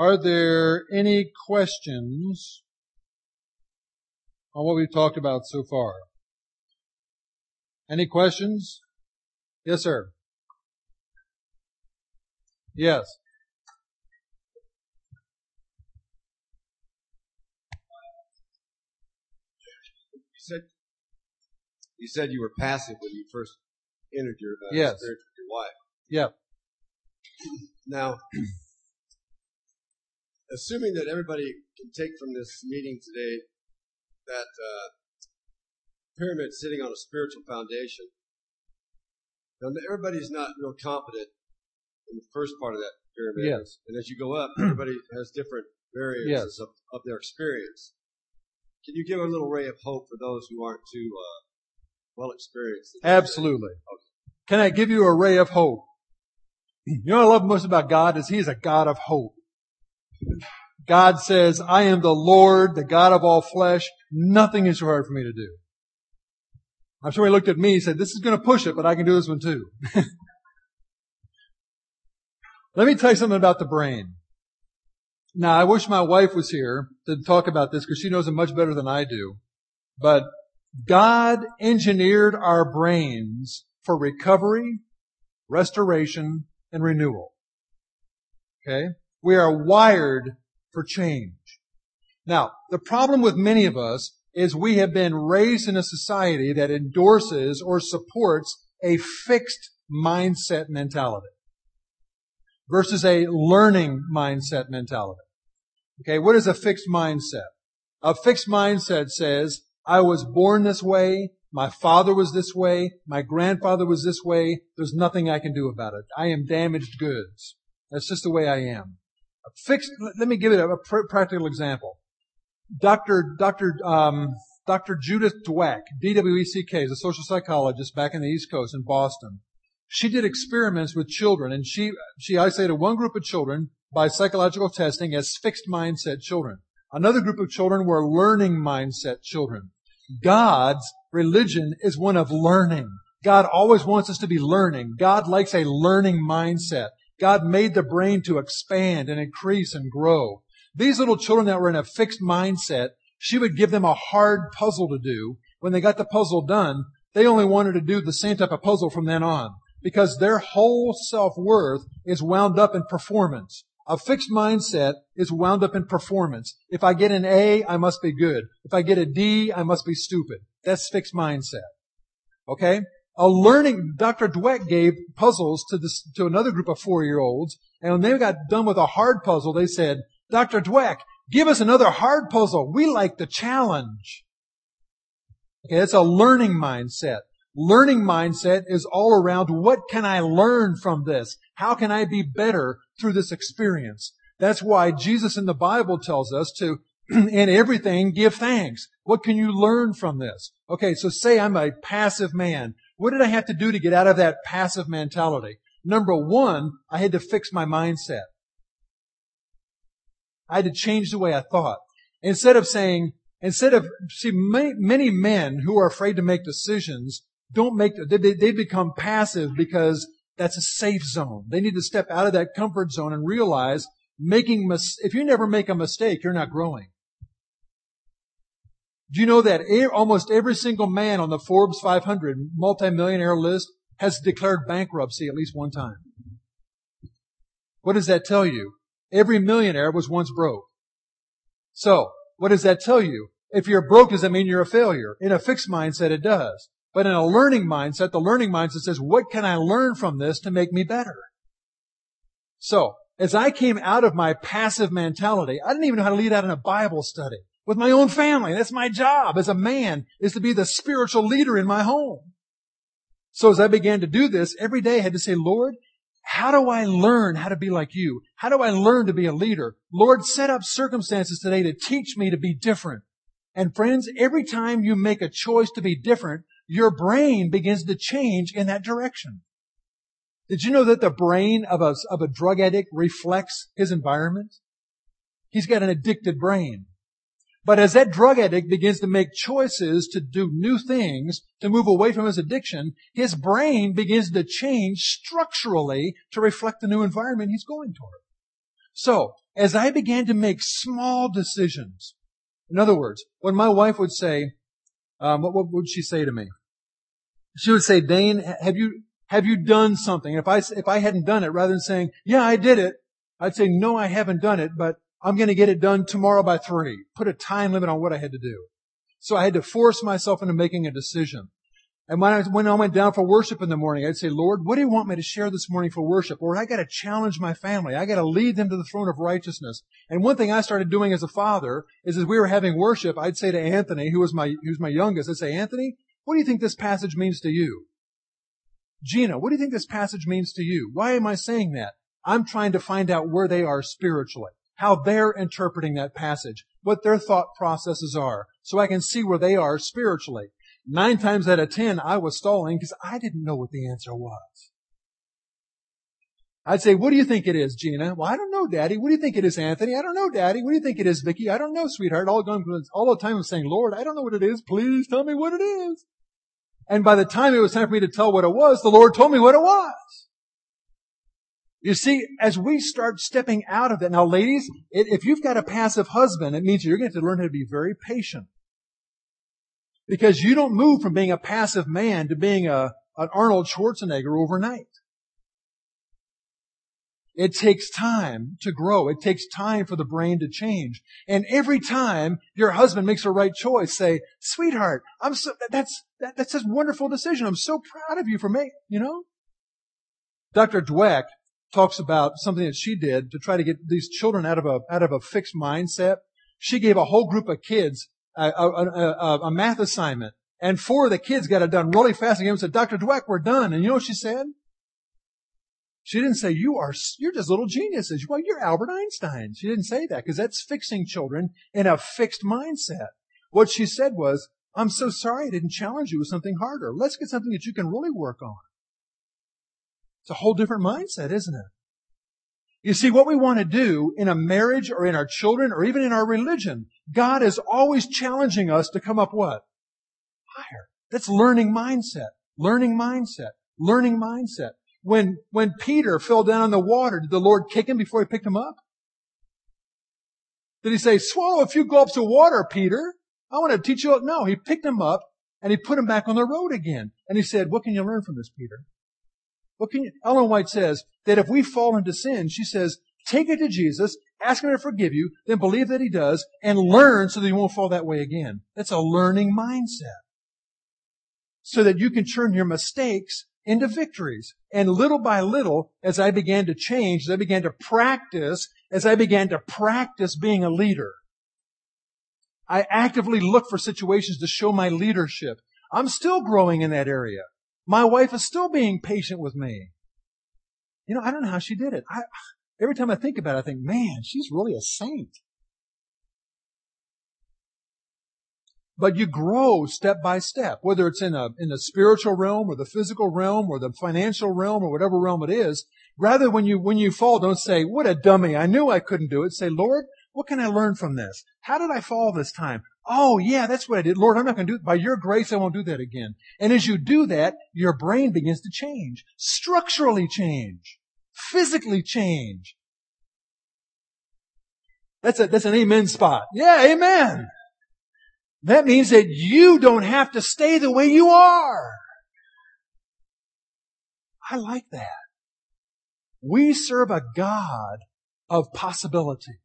Are there any questions on what we've talked about so far? Any questions? Yes, sir. Yes. You said you said you were passive when you first entered your uh, Yes. with your wife. Yep. Now, assuming that everybody can take from this meeting today that uh, pyramid sitting on a spiritual foundation, now everybody's not real competent in the first part of that pyramid. Yes. And as you go up, everybody has different variances Yes. of, of their experience. Can you give a little ray of hope for those who aren't too uh, well experienced? Absolutely. Can I give you a ray of hope? You know what I love most about God is He is a God of hope. God says, I am the Lord, the God of all flesh. Nothing is too hard for me to do. I'm sure he looked at me and said, this is going to push it, but I can do this one too. Let me tell you something about the brain. Now, I wish my wife was here to talk about this because she knows it much better than I do. But God engineered our brains for recovery, restoration, and renewal. Okay? We are wired for change. Now, the problem with many of us is we have been raised in a society that endorses or supports a fixed mindset mentality versus a learning mindset mentality. Okay, what is a fixed mindset? A fixed mindset says, I was born this way, my father was this way, my grandfather was this way, there's nothing I can do about it. I am damaged goods. That's just the way I am. Fixed, let me give it a, a pr- practical example. Dr. Dr. Um, Dr. Judith Dweck, D-W-E-C-K, is a social psychologist back in the East Coast in Boston. She did experiments with children and she, she isolated one group of children by psychological testing as fixed mindset children. Another group of children were learning mindset children. God's religion is one of learning. God always wants us to be learning. God likes a learning mindset. God made the brain to expand and increase and grow. These little children that were in a fixed mindset, she would give them a hard puzzle to do. When they got the puzzle done, they only wanted to do the same type of puzzle from then on because their whole self-worth is wound up in performance. A fixed mindset is wound up in performance. If I get an A, I must be good. If I get a D, I must be stupid. That's fixed mindset. Okay? A learning, Dr. Dweck gave puzzles to this, to another group of four-year-olds, and when they got done with a hard puzzle, they said, Dr. Dweck, give us another hard puzzle. We like the challenge. Okay, that's a learning mindset. Learning mindset is all around what can I learn from this? How can I be better through this experience? That's why Jesus in the Bible tells us to, in everything, give thanks. What can you learn from this? Okay, so say I'm a passive man. What did I have to do to get out of that passive mentality? Number one, I had to fix my mindset. I had to change the way I thought. Instead of saying, instead of, see, many, many men who are afraid to make decisions don't make, they, they become passive because that's a safe zone. They need to step out of that comfort zone and realize making, mis- if you never make a mistake, you're not growing. Do you know that almost every single man on the Forbes 500 multimillionaire list has declared bankruptcy at least one time? What does that tell you? Every millionaire was once broke. So, what does that tell you? If you're broke, does that mean you're a failure? In a fixed mindset, it does. But in a learning mindset, the learning mindset says, what can I learn from this to make me better? So, as I came out of my passive mentality, I didn't even know how to lead out in a Bible study with my own family. That's my job as a man, is to be the spiritual leader in my home. So as I began to do this, every day I had to say, Lord, how do I learn how to be like you? How do I learn to be a leader? Lord, set up circumstances today to teach me to be different. And friends, every time you make a choice to be different, your brain begins to change in that direction. Did you know that the brain of a, of a drug addict reflects his environment? He's got an addicted brain. But as that drug addict begins to make choices to do new things, to move away from his addiction, his brain begins to change structurally to reflect the new environment he's going toward. So, as I began to make small decisions, in other words, when my wife would say, um, what, what would she say to me? She would say, Dane, have you, have you done something? And if I, if I hadn't done it, rather than saying, yeah, I did it, I'd say, no, I haven't done it, but I'm going to get it done tomorrow by three. Put a time limit on what I had to do. So I had to force myself into making a decision. And when I, when I went down for worship in the morning, I'd say, Lord, what do you want me to share this morning for worship? Lord, I gotta challenge my family. I gotta lead them to the throne of righteousness. And one thing I started doing as a father is as we were having worship, I'd say to Anthony, who was my, who's my youngest, I'd say, Anthony, what do you think this passage means to you? Gina, what do you think this passage means to you? Why am I saying that? I'm trying to find out where they are spiritually, how they're interpreting that passage, what their thought processes are, so I can see where they are spiritually. Nine times out of ten, I was stalling because I didn't know what the answer was. I'd say, what do you think it is, Gina? Well, I don't know, Daddy. What do you think it is, Anthony? I don't know, Daddy. What do you think it is, Vicky? I don't know, sweetheart. All, all the time I'm saying, Lord, I don't know what it is. Please tell me what it is. And by the time it was time for me to tell what it was, the Lord told me what it was. You see, as we start stepping out of that, now ladies, if you've got a passive husband, it means you're going to have to learn how to be very patient. Because you don't move from being a passive man to being a, an Arnold Schwarzenegger overnight. It takes time to grow. It takes time for the brain to change. And every time your husband makes a right choice, say, sweetheart, I'm so, that's, that, that's a wonderful decision. I'm so proud of you for making, you know? Dr. Dweck talks about something that she did to try to get these children out of a, out of a fixed mindset. She gave a whole group of kids a, a, a, a math assignment. And four of the kids got it done really fast and said, Dr. Dweck, we're done. And you know what she said? She didn't say, you are, you're just little geniuses. Well, you're Albert Einstein. She didn't say that because that's fixing children in a fixed mindset. What she said was, I'm so sorry I didn't challenge you with something harder. Let's get something that you can really work on. It's a whole different mindset, isn't it? You see, what we want to do in a marriage or in our children or even in our religion, God is always challenging us to come up what? Higher. That's learning mindset. Learning mindset. Learning mindset. When, when Peter fell down in the water, did the Lord kick him before he picked him up? Did he say, swallow a few gulps of water, Peter? I want to teach you. No, he picked him up and he put him back on the road again. And he said, what can you learn from this, Peter? What can you, Ellen White says that if we fall into sin, she says, take it to Jesus, ask him to forgive you, then believe that he does, and learn so that you won't fall that way again. That's a learning mindset. So that you can turn your mistakes into victories. And little by little, as I began to change, as I began to practice, as I began to practice being a leader, I actively look for situations to show my leadership. I'm still growing in that area. My wife is still being patient with me. You know, I don't know how she did it. I, every time I think about it, I think, man, she's really a saint. But you grow step by step, whether it's in a, in the spiritual realm or the physical realm or the financial realm or whatever realm it is. Rather, when you, when you fall, don't say, what a dummy. I knew I couldn't do it. Say, Lord, what can I learn from this? How did I fall this time? Oh yeah, that's what I did. Lord, I'm not going to do it. By your grace, I won't do that again. And as you do that, your brain begins to change. Structurally change. Physically change. That's a, that's an amen spot. Yeah, amen. That means that you don't have to stay the way you are. I like that. We serve a God of possibility.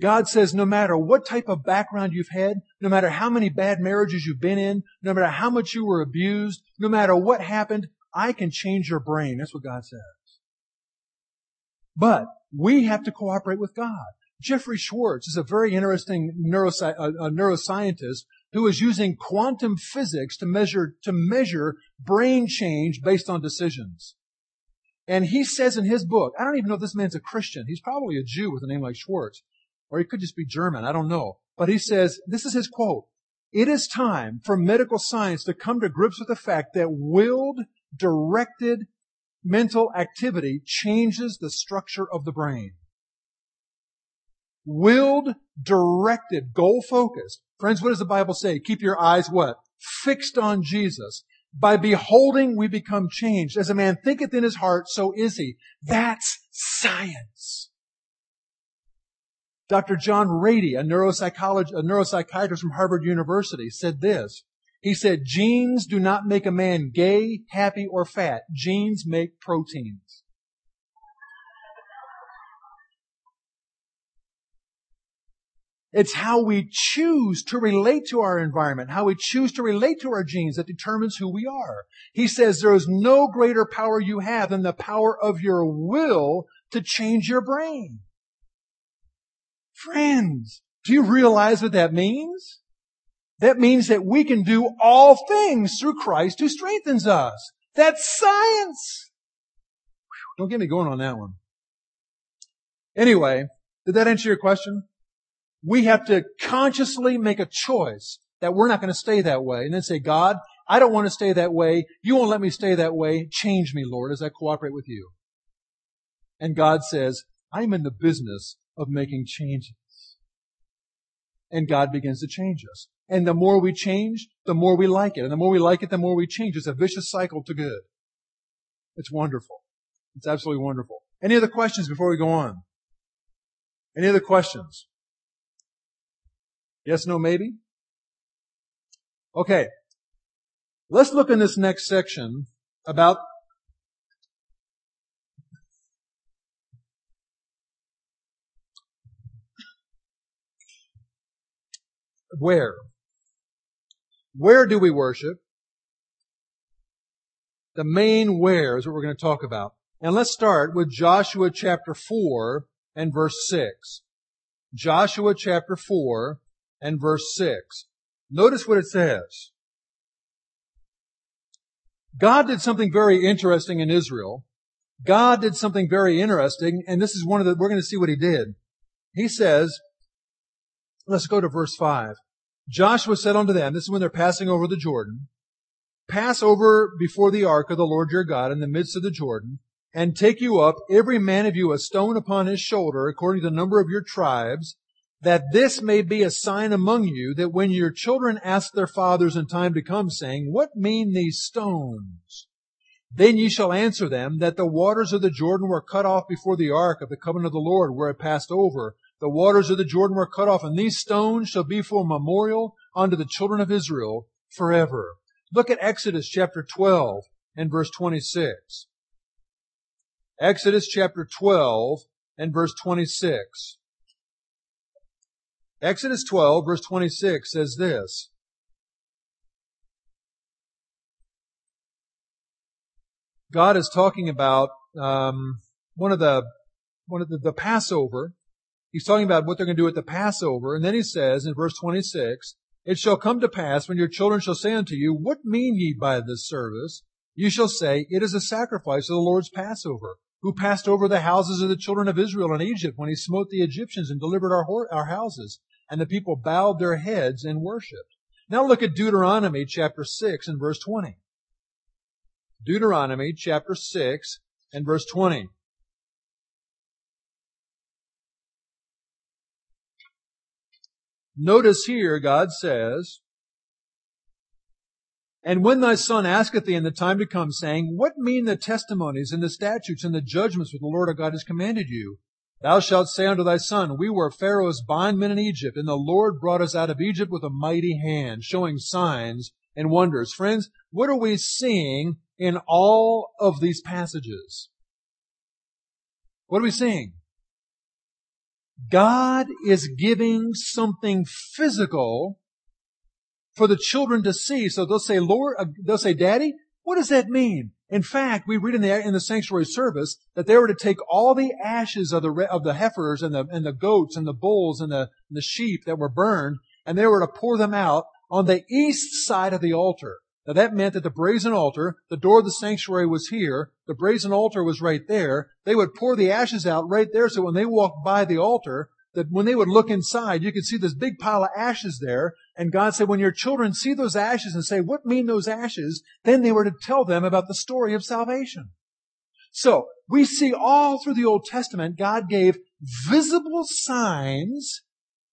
God says no matter what type of background you've had, no matter how many bad marriages you've been in, no matter how much you were abused, no matter what happened, I can change your brain. That's what God says. But we have to cooperate with God. Jeffrey Schwartz is a very interesting uh, a neuroscientist who is using quantum physics to measure, to measure brain change based on decisions. And he says in his book, I don't even know if this man's a Christian. He's probably a Jew with a name like Schwartz or he could just be German. I don't know. But he says, this is his quote. It is time for medical science to come to grips with the fact that willed, directed mental activity changes the structure of the brain. Willed, directed, goal focused. Friends, what does the Bible say? Keep your eyes what? Fixed on Jesus. By beholding, we become changed. As a man thinketh in his heart, so is he. That's science. Dr. John Ratey, a neuropsychologist, a neuropsychiatrist from Harvard University, said this. He said, genes do not make a man gay, happy, or fat. Genes make proteins. It's how we choose to relate to our environment, how we choose to relate to our genes that determines who we are. He says there is no greater power you have than the power of your will to change your brain. Friends, do you realize what that means? That means that we can do all things through Christ who strengthens us. That's science. Don't get me going on that one. Anyway, did that answer your question? We have to consciously make a choice that we're not going to stay that way and then say, God, I don't want to stay that way. You won't let me stay that way. Change me, Lord, as I cooperate with you. And God says, I'm in the business of making changes. And God begins to change us. And the more we change, the more we like it. And the more we like it, the more we change. It's a vicious cycle to good. It's wonderful. It's absolutely wonderful. Any other questions before we go on? Any other questions? Yes, no, maybe? Okay. Let's look in this next section about where. Where do we worship? The main where is what we're going to talk about. And let's start with Joshua chapter 4 and verse 6. Joshua chapter 4 and verse 6. Notice what it says. God did something very interesting in Israel. God did something very interesting, and this is one of the, we're going to see what he did. He says, let's go to verse 5. Joshua said unto them, this is when they're passing over the Jordan, pass over before the ark of the Lord your God in the midst of the Jordan, and take you up every man of you a stone upon his shoulder according to the number of your tribes, that this may be a sign among you that when your children ask their fathers in time to come saying, what mean these stones? Then ye shall answer them that the waters of the Jordan were cut off before the ark of the covenant of the Lord where it passed over, the waters of the Jordan were cut off, and these stones shall be for a memorial unto the children of Israel forever. Look at Exodus chapter 12 and verse 26. Exodus chapter 12 and verse 26. Exodus 12 verse 26 says this. God is talking about um, one of the one of the, the Passover He's talking about what they're going to do at the Passover. And then he says in verse 26, It shall come to pass when your children shall say unto you, What mean ye by this service? You shall say, It is a sacrifice of the Lord's Passover, who passed over the houses of the children of Israel in Egypt when he smote the Egyptians and delivered our, our houses. And the people bowed their heads and worshipped. Now look at Deuteronomy chapter 6 and verse 20. Deuteronomy chapter 6 and verse 20. Notice here, God says, And when thy son asketh thee in the time to come, saying, What mean the testimonies and the statutes and the judgments which the Lord our God has commanded you? Thou shalt say unto thy son, We were Pharaoh's bondmen in Egypt, and the Lord brought us out of Egypt with a mighty hand, showing signs and wonders. Friends, what are we seeing in all of these passages? What are we seeing? God is giving something physical for the children to see. So they'll say, Lord, uh, they'll say, Daddy, what does that mean? In fact, we read in the, in the sanctuary service that they were to take all the ashes of the, of the heifers and the, and the goats and the bulls and the, and the sheep that were burned, and they were to pour them out on the east side of the altar. Now that meant that the brazen altar, the door of the sanctuary was here, the brazen altar was right there. They would pour the ashes out right there so when they walked by the altar, that when they would look inside, you could see this big pile of ashes there. And God said, when your children see those ashes and say, what mean those ashes? Then they were to tell them about the story of salvation. So, we see all through the Old Testament, God gave visible signs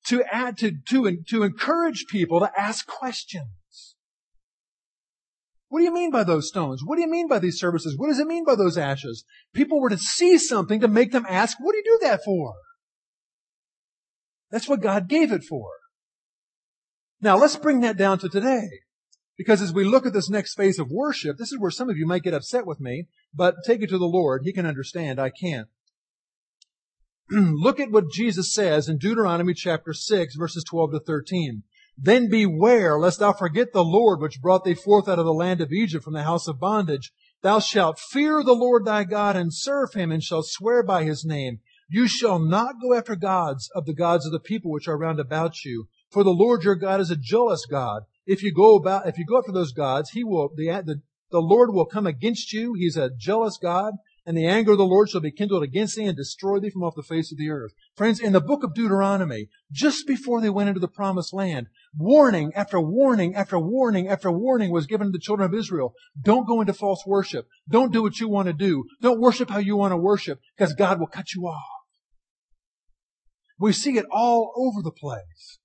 to add, to, to, to encourage people to ask questions. What do you mean by those stones? What do you mean by these services? What does it mean by those ashes? People were to see something to make them ask, what do you do that for? That's what God gave it for. Now let's bring that down to today. Because as we look at this next phase of worship, this is where some of you might get upset with me, but take it to the Lord. He can understand. I can't. look at what Jesus says in Deuteronomy chapter 6 verses 12 to 13. Then beware lest thou forget the Lord which brought thee forth out of the land of Egypt from the house of bondage. Thou shalt fear the Lord thy God and serve him and shalt swear by his name. You shall not go after gods of the gods of the people which are round about you. For the Lord your God is a jealous God. If you go about, if you go after those gods, he will, the, the, the Lord will come against you. He's a jealous God and the anger of the Lord shall be kindled against thee and destroy thee from off the face of the earth. Friends, in the book of Deuteronomy, just before they went into the promised land, warning after warning after warning after warning was given to the children of Israel. Don't go into false worship. Don't do what you want to do. Don't worship how you want to worship because God will cut you off. We see it all over the place.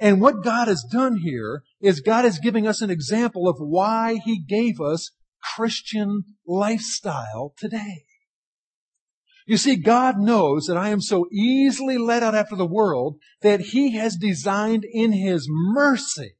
And what God has done here is God is giving us an example of why He gave us Christian lifestyle today. You see, God knows that I am so easily led out after the world that He has designed in His mercy,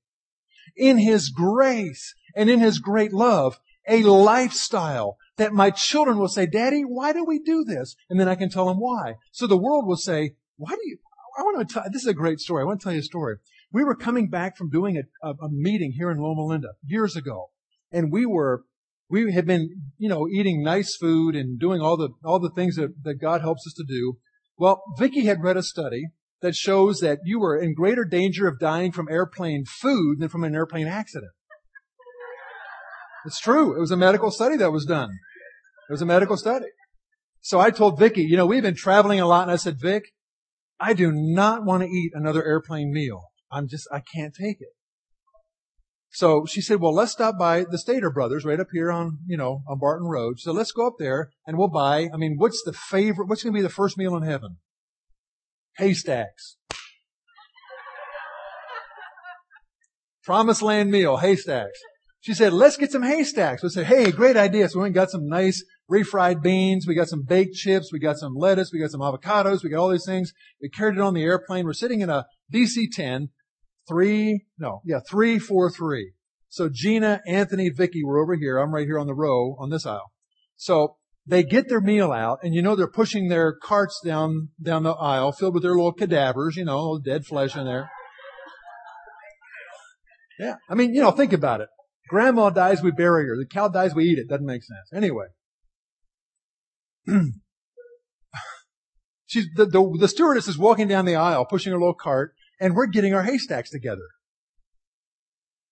in His grace, and in His great love, a lifestyle that my children will say, Daddy, why do we do this? And then I can tell them why. So the world will say, why do you, I want to tell, this is a great story. I want to tell you a story. We were coming back from doing a, a, a meeting here in Loma Linda years ago, and we were we had been, you know, eating nice food and doing all the, all the things that, that God helps us to do. Well, Vicky had read a study that shows that you were in greater danger of dying from airplane food than from an airplane accident. It's true. It was a medical study that was done. It was a medical study. So I told Vicky, you know, we've been traveling a lot and I said, Vic, I do not want to eat another airplane meal. I'm just, I can't take it. So she said, well, let's stop by the Stater Brothers right up here on, you know, on Barton Road. So let's go up there and we'll buy, I mean, what's the favorite, what's going to be the first meal in heaven? Haystacks. Promised land meal, haystacks. She said, let's get some haystacks. We said, hey, great idea. So we went and got some nice refried beans. We got some baked chips. We got some lettuce. We got some avocados. We got all these things. We carried it on the airplane. We're sitting in a DC-10 three, no, yeah, three, four, three. So Gina, Anthony, Vicky were over here. I'm right here on the row on this aisle. So they get their meal out and you know they're pushing their carts down, down the aisle filled with their little cadavers, you know, dead flesh in there. Yeah. I mean, you know, think about it. Grandma dies, we bury her. The cow dies, we eat it. Doesn't make sense. Anyway. She's, the, the, the stewardess is walking down the aisle, pushing her little cart, and we're getting our haystacks together.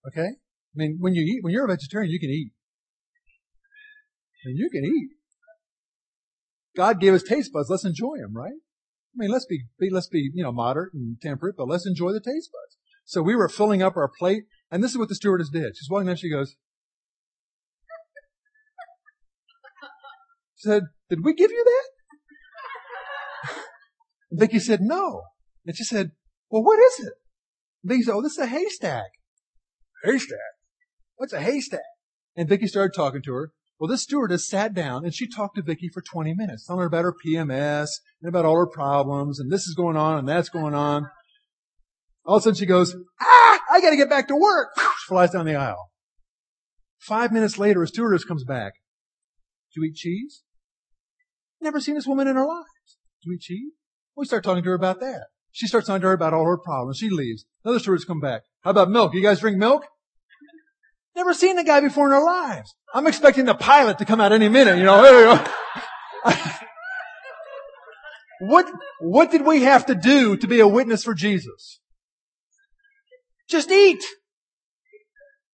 Okay? I mean, when you eat, when you're a vegetarian, you can eat. And you can eat. God gave us taste buds. Let's enjoy them, right? I mean, let's be, be, let's be, you know, moderate and temperate, but let's enjoy the taste buds. So we were filling up our plate, and this is what the stewardess did. She's walking down, she goes, she said, did we give you that? And Vicky said, no. And she said, well, what is it? Vicky said, oh, this is a haystack. Haystack? What's a haystack? And Vicky started talking to her. Well, this stewardess sat down and she talked to Vicky for 20 minutes, telling her about her PMS and about all her problems and this is going on and that's going on. All of a sudden she goes, ah, I gotta get back to work. She flies down the aisle. Five minutes later, a stewardess comes back. Do you eat cheese? Never seen this woman in her life. Do you eat cheese? We start talking to her about that. She starts talking to her about all her problems. She leaves. Another stewardess come back. How about milk? You guys drink milk? Never seen the guy before in our lives. I'm expecting the pilot to come out any minute, you know. what, what did we have to do to be a witness for Jesus? Just eat.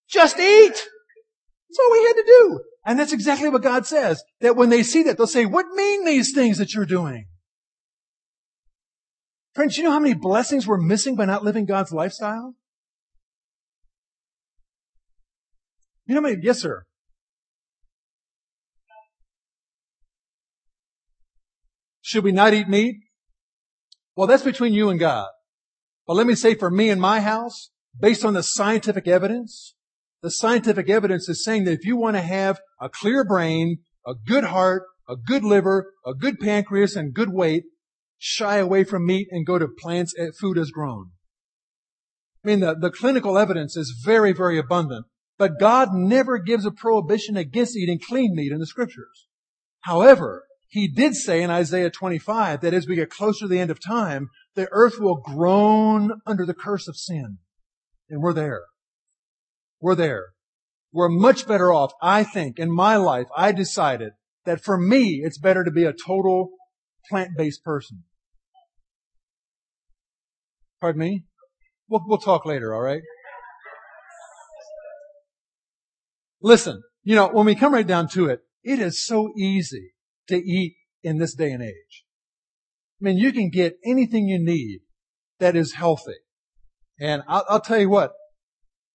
Just eat. That's all we had to do. And that's exactly what God says. That when they see that, they'll say, what mean these things that you're doing? Friends, you know how many blessings we're missing by not living God's lifestyle? You know how many? Yes, sir. Should we not eat meat? Well, that's between you and God. But let me say for me and my house, based on the scientific evidence, the scientific evidence is saying that if you want to have a clear brain, a good heart, a good liver, a good pancreas, and good weight, shy away from meat and go to plants, uh, food as grown. I mean, the, the clinical evidence is very, very abundant, but God never gives a prohibition against eating clean meat in the scriptures. However, he did say in Isaiah 25 that as we get closer to the end of time, the earth will groan under the curse of sin. And we're there. We're there. We're much better off, I think, in my life, I decided that for me, it's better to be a total plant-based person. Pardon me? We'll, we'll talk later, alright? Listen, you know, when we come right down to it, it is so easy to eat in this day and age. I mean, you can get anything you need that is healthy. And I'll, I'll tell you what,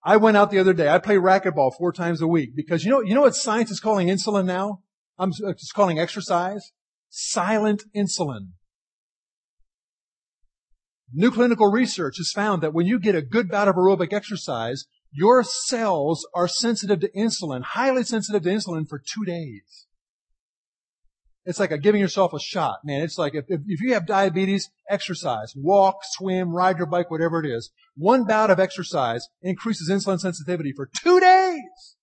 I went out the other day. I play racquetball four times a week because you know, you know what science is calling insulin now? I'm just calling exercise silent insulin. New clinical research has found that when you get a good bout of aerobic exercise, your cells are sensitive to insulin, highly sensitive to insulin for two days. It's like a giving yourself a shot, man. It's like if, if, if you have diabetes, exercise, walk, swim, ride your bike, whatever it is. One bout of exercise increases insulin sensitivity for two days.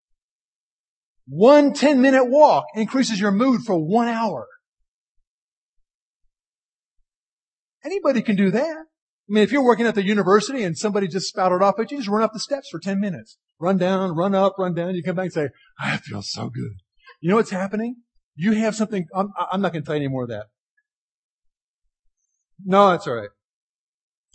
One 10 minute walk increases your mood for one hour. Anybody can do that. I mean, if you're working at the university and somebody just spouted off at you, just run up the steps for 10 minutes. Run down, run up, run down. You come back and say, I feel so good. You know what's happening? You have something, I'm, I'm not going to tell you any more of that. No, that's alright.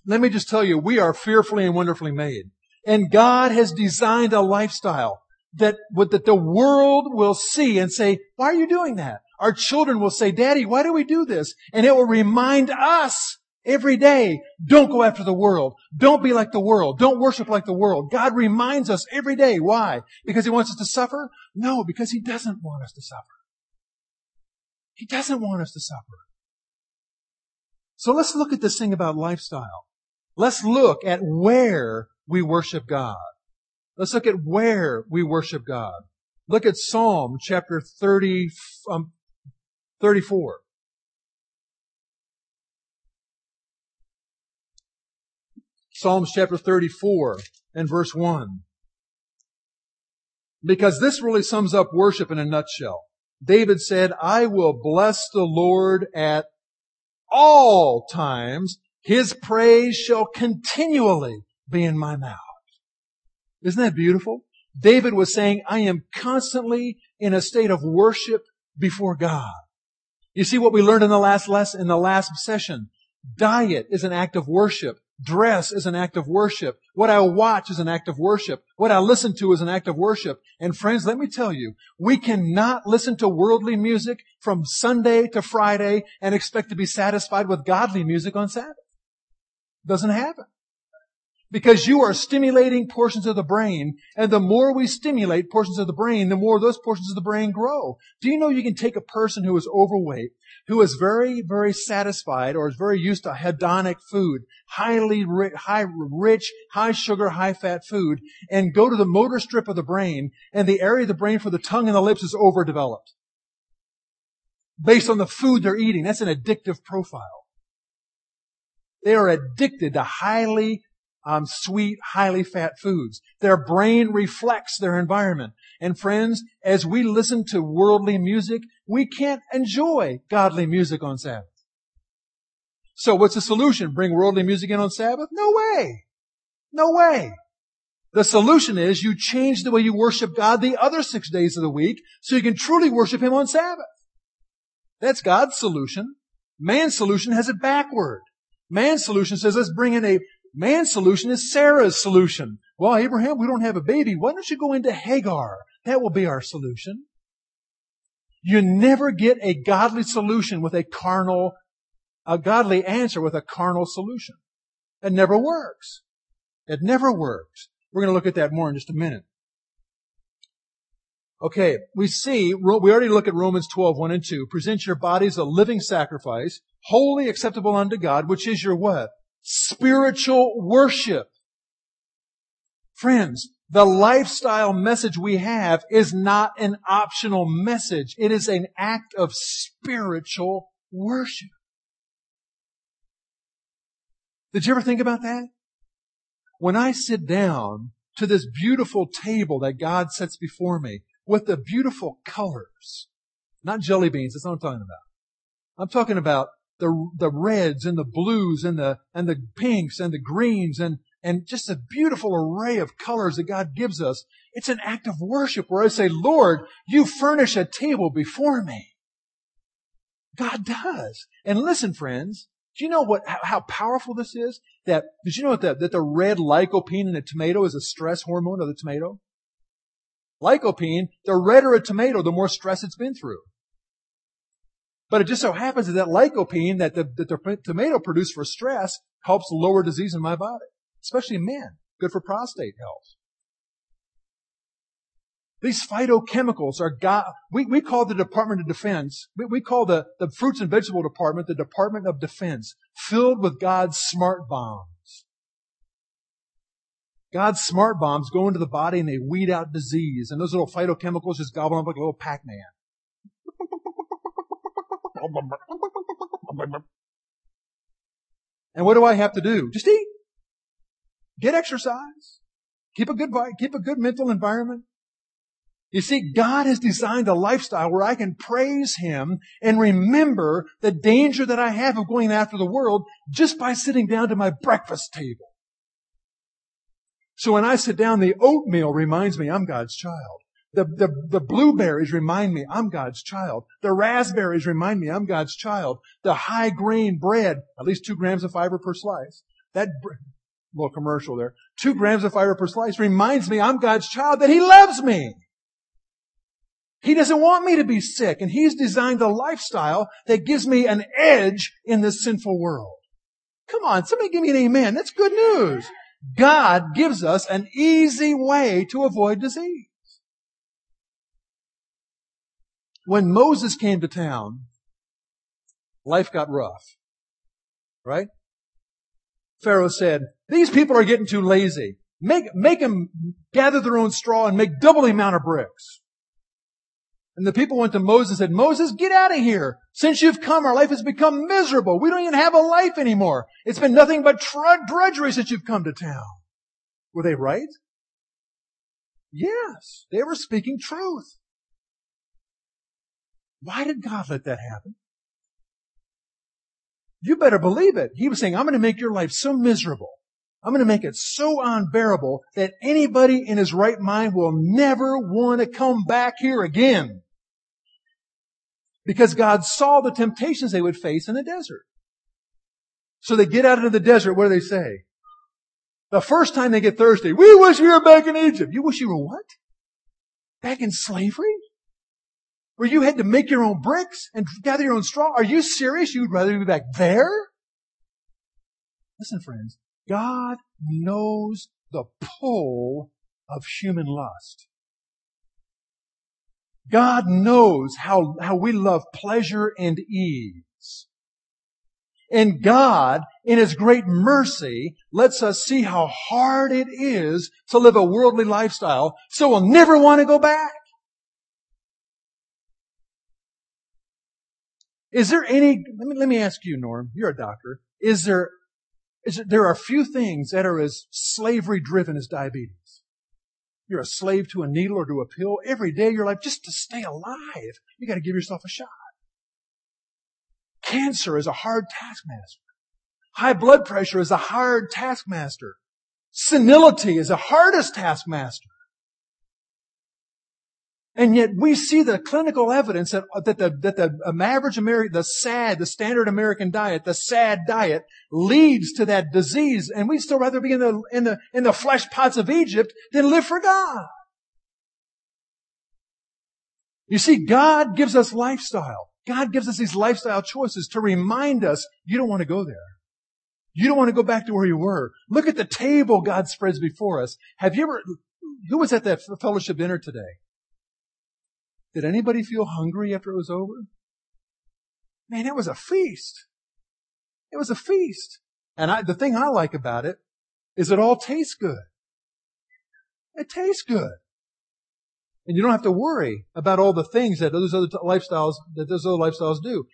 Let me just tell you, we are fearfully and wonderfully made. And God has designed a lifestyle that, that the world will see and say, why are you doing that? Our children will say, Daddy, why do we do this? And it will remind us every day, don't go after the world. Don't be like the world. Don't worship like the world. God reminds us every day. Why? Because He wants us to suffer? No, because He doesn't want us to suffer. He doesn't want us to suffer. So let's look at this thing about lifestyle. Let's look at where we worship God. Let's look at where we worship God. Look at Psalm chapter 30, um, 34. Psalms chapter 34 and verse 1. Because this really sums up worship in a nutshell. David said, I will bless the Lord at all times. His praise shall continually be in my mouth. Isn't that beautiful? David was saying, I am constantly in a state of worship before God. You see what we learned in the last lesson, in the last session. Diet is an act of worship. Dress is an act of worship. What I watch is an act of worship. What I listen to is an act of worship. And friends, let me tell you, we cannot listen to worldly music from Sunday to Friday and expect to be satisfied with godly music on Sabbath. Doesn't happen. Because you are stimulating portions of the brain, and the more we stimulate portions of the brain, the more those portions of the brain grow. Do you know you can take a person who is overweight, who is very, very satisfied, or is very used to hedonic food, highly rich, high, rich, high sugar, high fat food, and go to the motor strip of the brain, and the area of the brain for the tongue and the lips is overdeveloped. Based on the food they're eating. That's an addictive profile. They are addicted to highly um, sweet, highly fat foods. Their brain reflects their environment. And friends, as we listen to worldly music, we can't enjoy godly music on Sabbath. So what's the solution? Bring worldly music in on Sabbath? No way. No way. The solution is you change the way you worship God the other six days of the week so you can truly worship Him on Sabbath. That's God's solution. Man's solution has it backward. Man's solution says let's bring in a Man's solution is Sarah's solution. Well, Abraham, we don't have a baby. Why don't you go into Hagar? That will be our solution. You never get a godly solution with a carnal, a godly answer with a carnal solution. It never works. It never works. We're going to look at that more in just a minute. Okay, we see, we already look at Romans 12, 1 and 2. Present your bodies a living sacrifice, wholly acceptable unto God, which is your what? Spiritual worship. Friends, the lifestyle message we have is not an optional message. It is an act of spiritual worship. Did you ever think about that? When I sit down to this beautiful table that God sets before me with the beautiful colors, not jelly beans, that's not what I'm talking about. I'm talking about the, the reds and the blues and the, and the pinks and the greens and, and just a beautiful array of colors that God gives us. It's an act of worship where I say, Lord, you furnish a table before me. God does. And listen, friends, do you know what, how powerful this is? That, did you know that, that the red lycopene in a tomato is a stress hormone of the tomato? Lycopene, the redder a tomato, the more stress it's been through. But it just so happens that that lycopene that the, that the tomato produced for stress helps lower disease in my body, especially men. Good for prostate health. These phytochemicals are God, we, we call the Department of Defense, we, we call the, the fruits and vegetable department the Department of Defense, filled with God's smart bombs. God's smart bombs go into the body and they weed out disease, and those little phytochemicals just gobble up like a little Pac-Man. And what do I have to do? Just eat. Get exercise. Keep a good, keep a good mental environment. You see, God has designed a lifestyle where I can praise Him and remember the danger that I have of going after the world just by sitting down to my breakfast table. So when I sit down, the oatmeal reminds me I'm God's child. The, the, the blueberries remind me I'm God's child. The raspberries remind me I'm God's child. The high grain bread, at least two grams of fiber per slice. That little commercial there. Two grams of fiber per slice reminds me I'm God's child, that He loves me. He doesn't want me to be sick, and He's designed a lifestyle that gives me an edge in this sinful world. Come on, somebody give me an amen. That's good news. God gives us an easy way to avoid disease. When Moses came to town, life got rough. Right? Pharaoh said, these people are getting too lazy. Make, make them gather their own straw and make double the amount of bricks. And the people went to Moses and said, Moses, get out of here. Since you've come, our life has become miserable. We don't even have a life anymore. It's been nothing but drudgery since you've come to town. Were they right? Yes, they were speaking truth. Why did God let that happen? You better believe it. He was saying, I'm going to make your life so miserable. I'm going to make it so unbearable that anybody in his right mind will never want to come back here again. Because God saw the temptations they would face in the desert. So they get out into the desert. What do they say? The first time they get thirsty, we wish we were back in Egypt. You wish you were what? Back in slavery? Where you had to make your own bricks and gather your own straw? Are you serious? You'd rather be back there? Listen, friends, God knows the pull of human lust. God knows how, how we love pleasure and ease. And God, in His great mercy, lets us see how hard it is to live a worldly lifestyle, so we'll never want to go back. Is there any, let me, let me ask you, Norm, you're a doctor. Is there, is there, there are few things that are as slavery driven as diabetes. You're a slave to a needle or to a pill every day of your life just to stay alive. You gotta give yourself a shot. Cancer is a hard taskmaster. High blood pressure is a hard taskmaster. Senility is the hardest taskmaster. And yet we see the clinical evidence that, that the, that the average American, the SAD, the standard American diet, the SAD diet leads to that disease. And we'd still rather be in the, in the, in the flesh pots of Egypt than live for God. You see, God gives us lifestyle. God gives us these lifestyle choices to remind us you don't want to go there. You don't want to go back to where you were. Look at the table God spreads before us. Have you ever, who was at that fellowship dinner today? Did anybody feel hungry after it was over? Man, it was a feast. It was a feast. And I, the thing I like about it is it all tastes good. It tastes good. And you don't have to worry about all the things that those other lifestyles, that those other lifestyles do.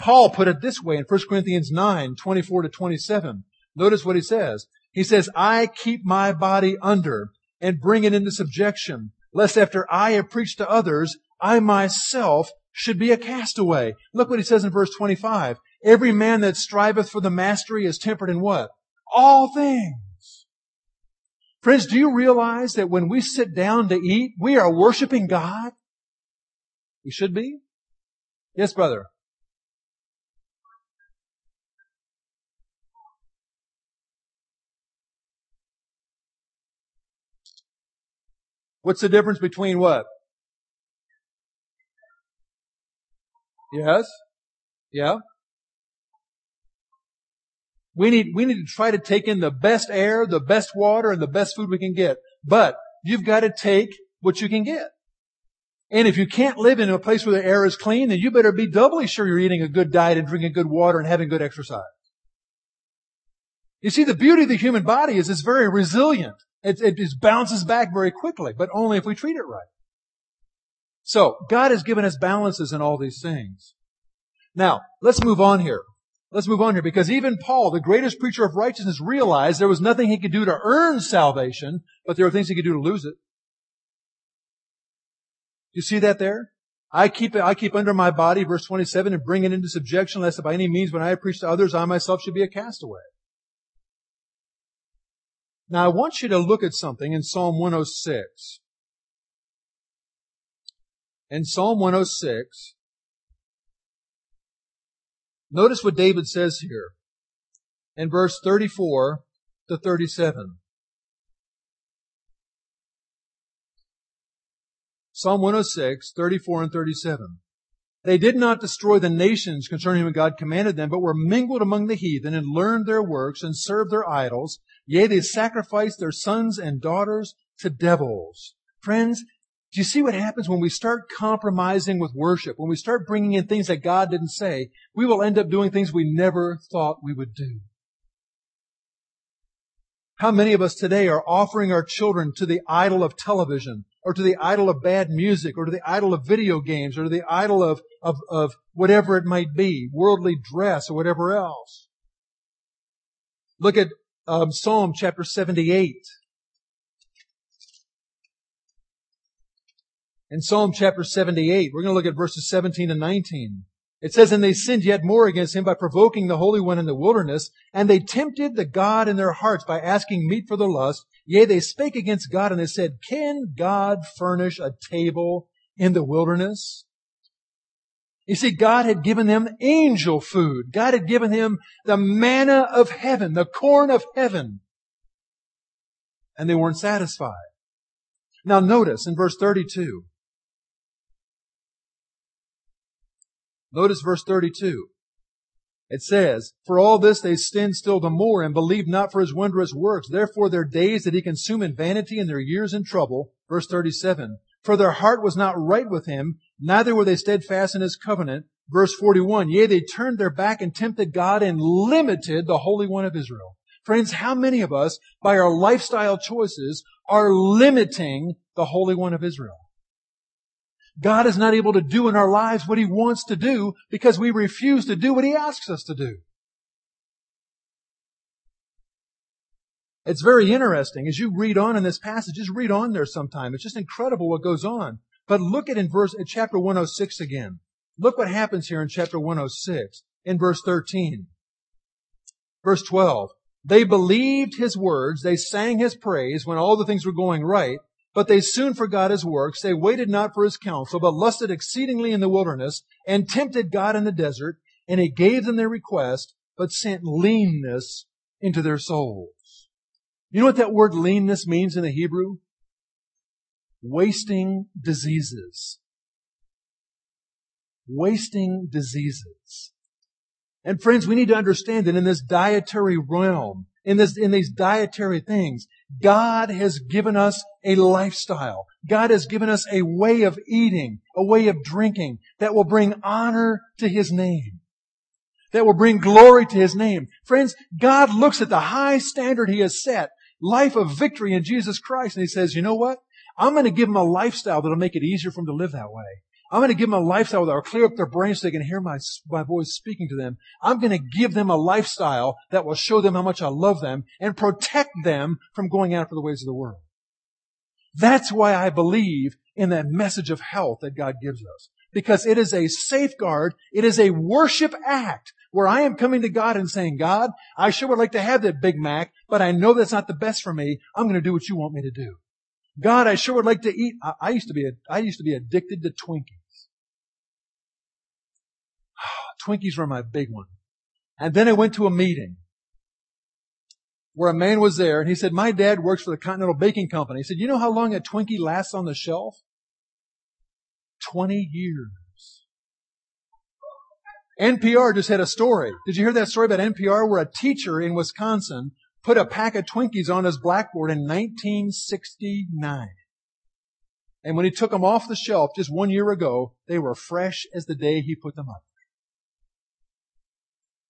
Paul put it this way in 1 Corinthians 9, 24 to 27. Notice what he says. He says, I keep my body under and bring it into subjection, lest after I have preached to others, I myself should be a castaway. Look what he says in verse 25. Every man that striveth for the mastery is tempered in what? All things. Friends, do you realize that when we sit down to eat, we are worshiping God? We should be. Yes, brother. What's the difference between what? Yes? Yeah? We need, we need to try to take in the best air, the best water, and the best food we can get. But you've got to take what you can get. And if you can't live in a place where the air is clean, then you better be doubly sure you're eating a good diet and drinking good water and having good exercise. You see, the beauty of the human body is it's very resilient. It, it just bounces back very quickly, but only if we treat it right. So, God has given us balances in all these things. Now, let's move on here. Let's move on here because even Paul, the greatest preacher of righteousness, realized there was nothing he could do to earn salvation, but there were things he could do to lose it. You see that there? I keep I keep under my body, verse 27, and bring it into subjection, lest by any means when I preach to others, I myself should be a castaway. Now I want you to look at something in Psalm 106. In Psalm 106, notice what David says here in verse 34 to 37. Psalm 106, 34 and 37. They did not destroy the nations concerning whom God commanded them, but were mingled among the heathen and learned their works and served their idols. Yea, they sacrificed their sons and daughters to devils. Friends, do you see what happens when we start compromising with worship? When we start bringing in things that God didn't say, we will end up doing things we never thought we would do. How many of us today are offering our children to the idol of television or to the idol of bad music or to the idol of video games or to the idol of, of, of whatever it might be, worldly dress or whatever else? Look at um, Psalm chapter 78. In Psalm chapter 78, we're going to look at verses 17 and 19. It says, And they sinned yet more against him by provoking the Holy One in the wilderness, and they tempted the God in their hearts by asking meat for their lust. Yea, they spake against God, and they said, Can God furnish a table in the wilderness? You see, God had given them angel food. God had given them the manna of heaven, the corn of heaven. And they weren't satisfied. Now notice in verse 32. Notice verse 32. It says, For all this they sinned still the more and believed not for his wondrous works. Therefore their days did he consume in vanity and their years in trouble. Verse 37. For their heart was not right with him, neither were they steadfast in his covenant. Verse 41, yea, they turned their back and tempted God and limited the Holy One of Israel. Friends, how many of us, by our lifestyle choices, are limiting the Holy One of Israel? God is not able to do in our lives what He wants to do because we refuse to do what He asks us to do. It's very interesting as you read on in this passage. Just read on there sometime. It's just incredible what goes on. But look at in verse, at chapter 106 again. Look what happens here in chapter 106 in verse 13. Verse 12. They believed his words. They sang his praise when all the things were going right. But they soon forgot his works. They waited not for his counsel, but lusted exceedingly in the wilderness and tempted God in the desert. And he gave them their request, but sent leanness into their souls. You know what that word leanness means in the Hebrew? Wasting diseases. Wasting diseases. And friends, we need to understand that in this dietary realm, in this, in these dietary things, God has given us a lifestyle. God has given us a way of eating, a way of drinking that will bring honor to His name. That will bring glory to His name. Friends, God looks at the high standard He has set life of victory in Jesus Christ. And he says, you know what? I'm going to give them a lifestyle that'll make it easier for them to live that way. I'm going to give them a lifestyle that will clear up their brains so they can hear my, my voice speaking to them. I'm going to give them a lifestyle that will show them how much I love them and protect them from going after the ways of the world. That's why I believe in that message of health that God gives us. Because it is a safeguard. It is a worship act where I am coming to God and saying, God, I sure would like to have that Big Mac, but I know that's not the best for me. I'm going to do what you want me to do. God, I sure would like to eat. I, I used to be, a, I used to be addicted to Twinkies. Twinkies were my big one. And then I went to a meeting where a man was there and he said, my dad works for the Continental Baking Company. He said, you know how long a Twinkie lasts on the shelf? 20 years. NPR just had a story. Did you hear that story about NPR where a teacher in Wisconsin put a pack of Twinkies on his blackboard in 1969? And when he took them off the shelf just one year ago, they were fresh as the day he put them up.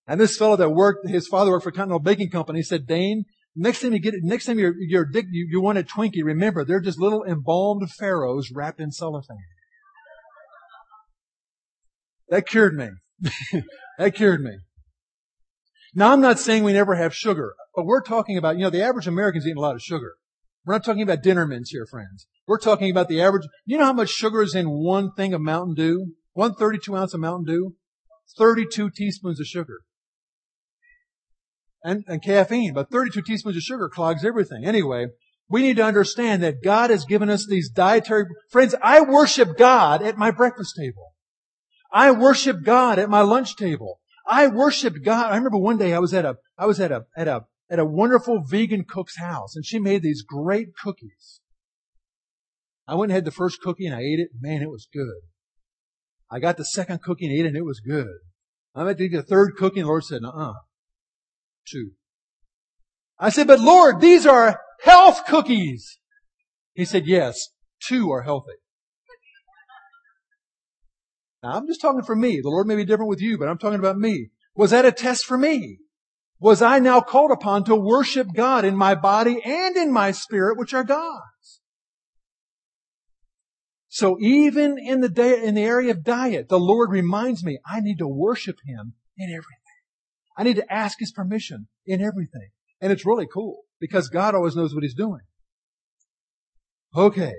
And this fellow that worked, his father worked for Continental Baking Company, said, Dane, next time you get it, next time you're, you're, you, you want a Twinkie, remember, they're just little embalmed pharaohs wrapped in cellophane. That cured me. that cured me. Now I'm not saying we never have sugar, but we're talking about, you know, the average American's eating a lot of sugar. We're not talking about dinner mints here, friends. We're talking about the average, you know how much sugar is in one thing of Mountain Dew? One 32 ounce of Mountain Dew? 32 teaspoons of sugar. And, and caffeine, but 32 teaspoons of sugar clogs everything. Anyway, we need to understand that God has given us these dietary, friends, I worship God at my breakfast table. I worship God at my lunch table. I worship God. I remember one day I was at a, I was at a, at a, at a wonderful vegan cook's house and she made these great cookies. I went and had the first cookie and I ate it. Man, it was good. I got the second cookie and ate it and it was good. I went to eat the third cookie and the Lord said, uh-uh. Two. I said, but Lord, these are health cookies. He said, yes, two are healthy. Now I'm just talking for me. The Lord may be different with you, but I'm talking about me. Was that a test for me? Was I now called upon to worship God in my body and in my spirit, which are God's? So even in the day, in the area of diet, the Lord reminds me I need to worship Him in everything. I need to ask His permission in everything. And it's really cool because God always knows what He's doing. Okay.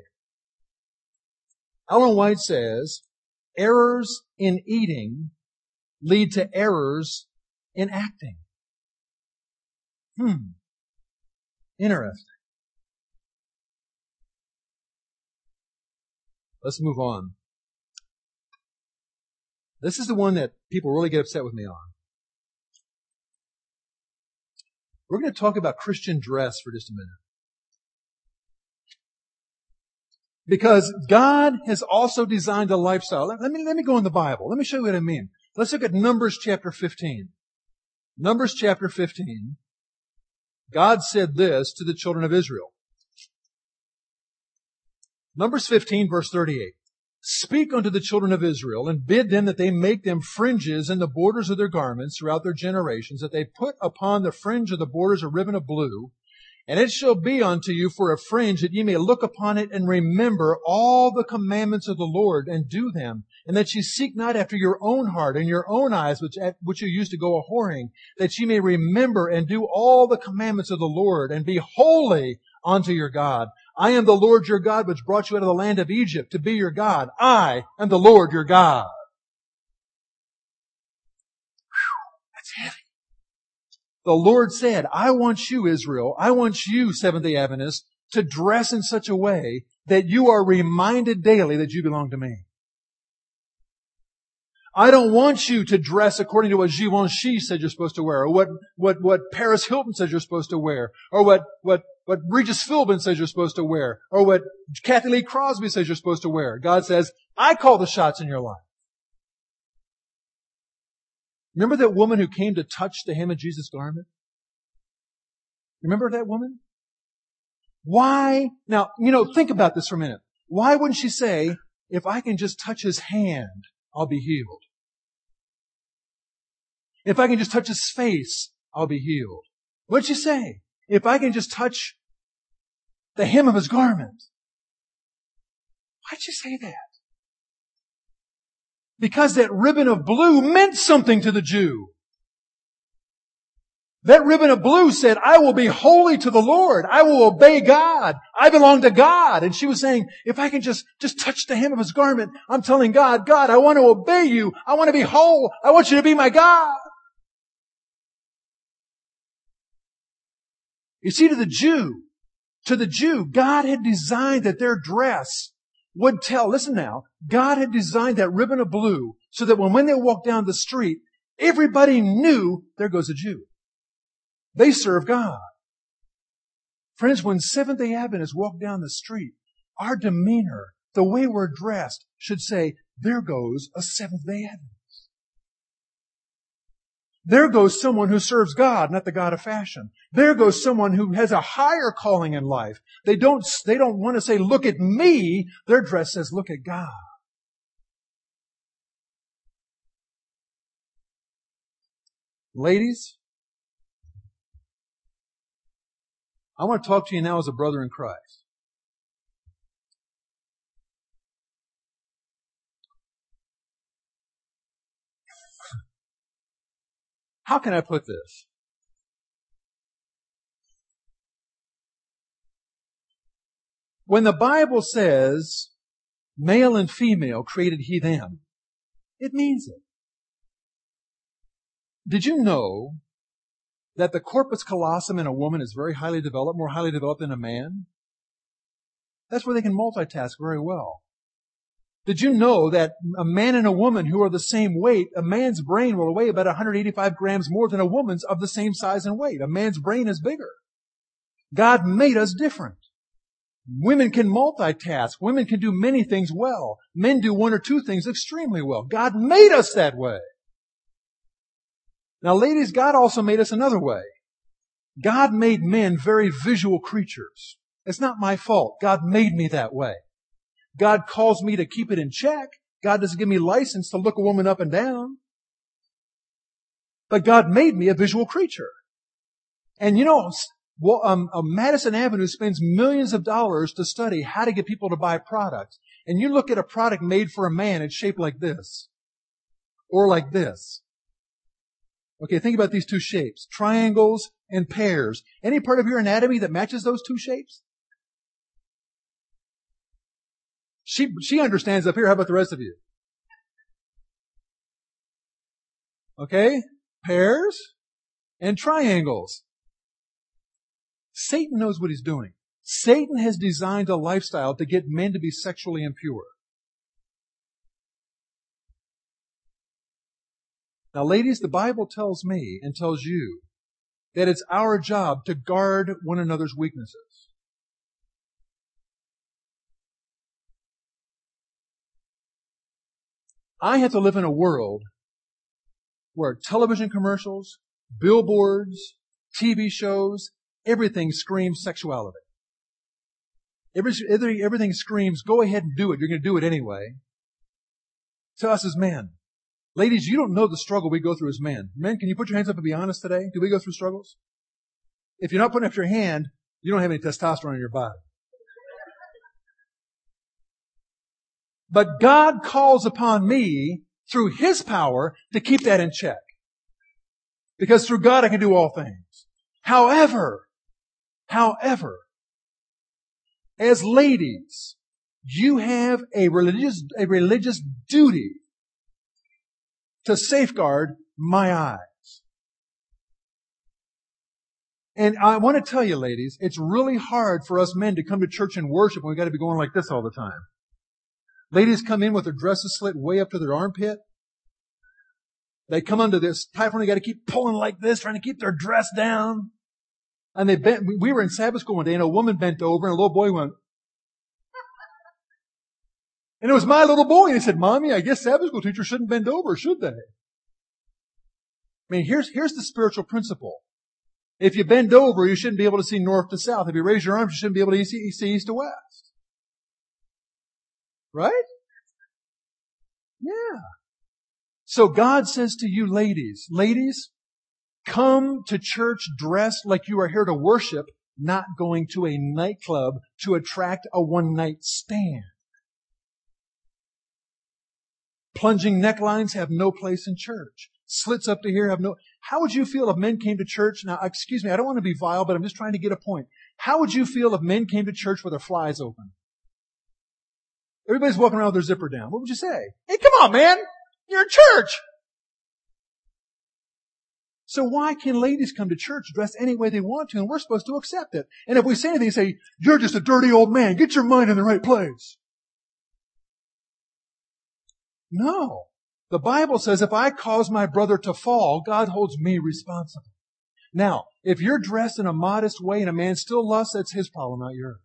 Ellen White says, errors in eating lead to errors in acting. Hmm. Interesting. Let's move on. This is the one that people really get upset with me on. We're going to talk about Christian dress for just a minute. Because God has also designed a lifestyle. Let, me, let me go in the Bible. Let me show you what I mean. Let's look at Numbers chapter 15. Numbers chapter 15. God said this to the children of Israel. Numbers 15 verse 38. Speak unto the children of Israel and bid them that they make them fringes in the borders of their garments throughout their generations, that they put upon the fringe of the borders a ribbon of blue, and it shall be unto you for a fringe that ye may look upon it and remember all the commandments of the Lord and do them, and that ye seek not after your own heart and your own eyes, which, which you used to go a whoring, that ye may remember and do all the commandments of the Lord and be holy unto your God. I am the Lord your God, which brought you out of the land of Egypt to be your God. I am the Lord your God. Whew, that's heavy. The Lord said, I want you, Israel, I want you, Seventh-day Adventists, to dress in such a way that you are reminded daily that you belong to me. I don't want you to dress according to what Givenchy said you're supposed to wear, or what, what, what Paris Hilton says you're supposed to wear, or what, what, what Regis Philbin says you're supposed to wear, or what Kathy Lee Crosby says you're supposed to wear. God says, I call the shots in your life. Remember that woman who came to touch the hem of Jesus' garment? Remember that woman? Why? Now, you know, think about this for a minute. Why wouldn't she say, if I can just touch his hand, I'll be healed? If I can just touch his face, I'll be healed. What'd she say? If I can just touch the hem of his garment. Why'd she say that? Because that ribbon of blue meant something to the Jew. That ribbon of blue said, I will be holy to the Lord. I will obey God. I belong to God. And she was saying, if I can just, just touch the hem of his garment, I'm telling God, God, I want to obey you. I want to be whole. I want you to be my God. You see, to the Jew, to the Jew, God had designed that their dress would tell, listen now, God had designed that ribbon of blue so that when, when they walked down the street, everybody knew there goes a Jew. They serve God. Friends, when Seventh day Adventists walk down the street, our demeanor, the way we're dressed, should say, there goes a Seventh day Adventist. There goes someone who serves God, not the God of fashion. There goes someone who has a higher calling in life. They don't, they don't want to say, look at me. Their dress says, look at God. Ladies, I want to talk to you now as a brother in Christ. How can I put this? When the Bible says male and female created he them, it means it. Did you know that the corpus callosum in a woman is very highly developed, more highly developed than a man? That's where they can multitask very well. Did you know that a man and a woman who are the same weight, a man's brain will weigh about 185 grams more than a woman's of the same size and weight? A man's brain is bigger. God made us different. Women can multitask. Women can do many things well. Men do one or two things extremely well. God made us that way. Now ladies, God also made us another way. God made men very visual creatures. It's not my fault. God made me that way. God calls me to keep it in check. God doesn't give me license to look a woman up and down. But God made me a visual creature. And you know, well, um, uh, Madison Avenue spends millions of dollars to study how to get people to buy products. And you look at a product made for a man, it's shaped like this. Or like this. Okay, think about these two shapes. Triangles and pears. Any part of your anatomy that matches those two shapes? She, she understands up here. How about the rest of you? Okay? Pears and triangles. Satan knows what he's doing. Satan has designed a lifestyle to get men to be sexually impure. Now, ladies, the Bible tells me and tells you that it's our job to guard one another's weaknesses. I have to live in a world where television commercials, billboards, TV shows, everything screams sexuality. Everything, everything screams, go ahead and do it. You're going to do it anyway. To us as men. Ladies, you don't know the struggle we go through as men. Men, can you put your hands up and be honest today? Do we go through struggles? If you're not putting up your hand, you don't have any testosterone in your body. But God calls upon me through His power to keep that in check. Because through God I can do all things. However, however, as ladies, you have a religious, a religious duty to safeguard my eyes. And I want to tell you, ladies, it's really hard for us men to come to church and worship when we got to be going like this all the time. Ladies come in with their dresses slit way up to their armpit. They come under this tight front. They got to keep pulling like this, trying to keep their dress down. And they bent, we were in Sabbath school one day and a woman bent over and a little boy went, and it was my little boy and he said, mommy, I guess Sabbath school teachers shouldn't bend over, should they? I mean, here's, here's the spiritual principle. If you bend over, you shouldn't be able to see north to south. If you raise your arms, you shouldn't be able to see, see east to west. Right? Yeah. So God says to you ladies, ladies, come to church dressed like you are here to worship, not going to a nightclub to attract a one night stand. Plunging necklines have no place in church. Slits up to here have no, how would you feel if men came to church? Now, excuse me, I don't want to be vile, but I'm just trying to get a point. How would you feel if men came to church with their flies open? Everybody's walking around with their zipper down. What would you say? Hey, come on, man! You're in church! So why can ladies come to church dressed any way they want to and we're supposed to accept it? And if we say anything, say, you're just a dirty old man. Get your mind in the right place. No. The Bible says if I cause my brother to fall, God holds me responsible. Now, if you're dressed in a modest way and a man still lusts, that's his problem, not yours.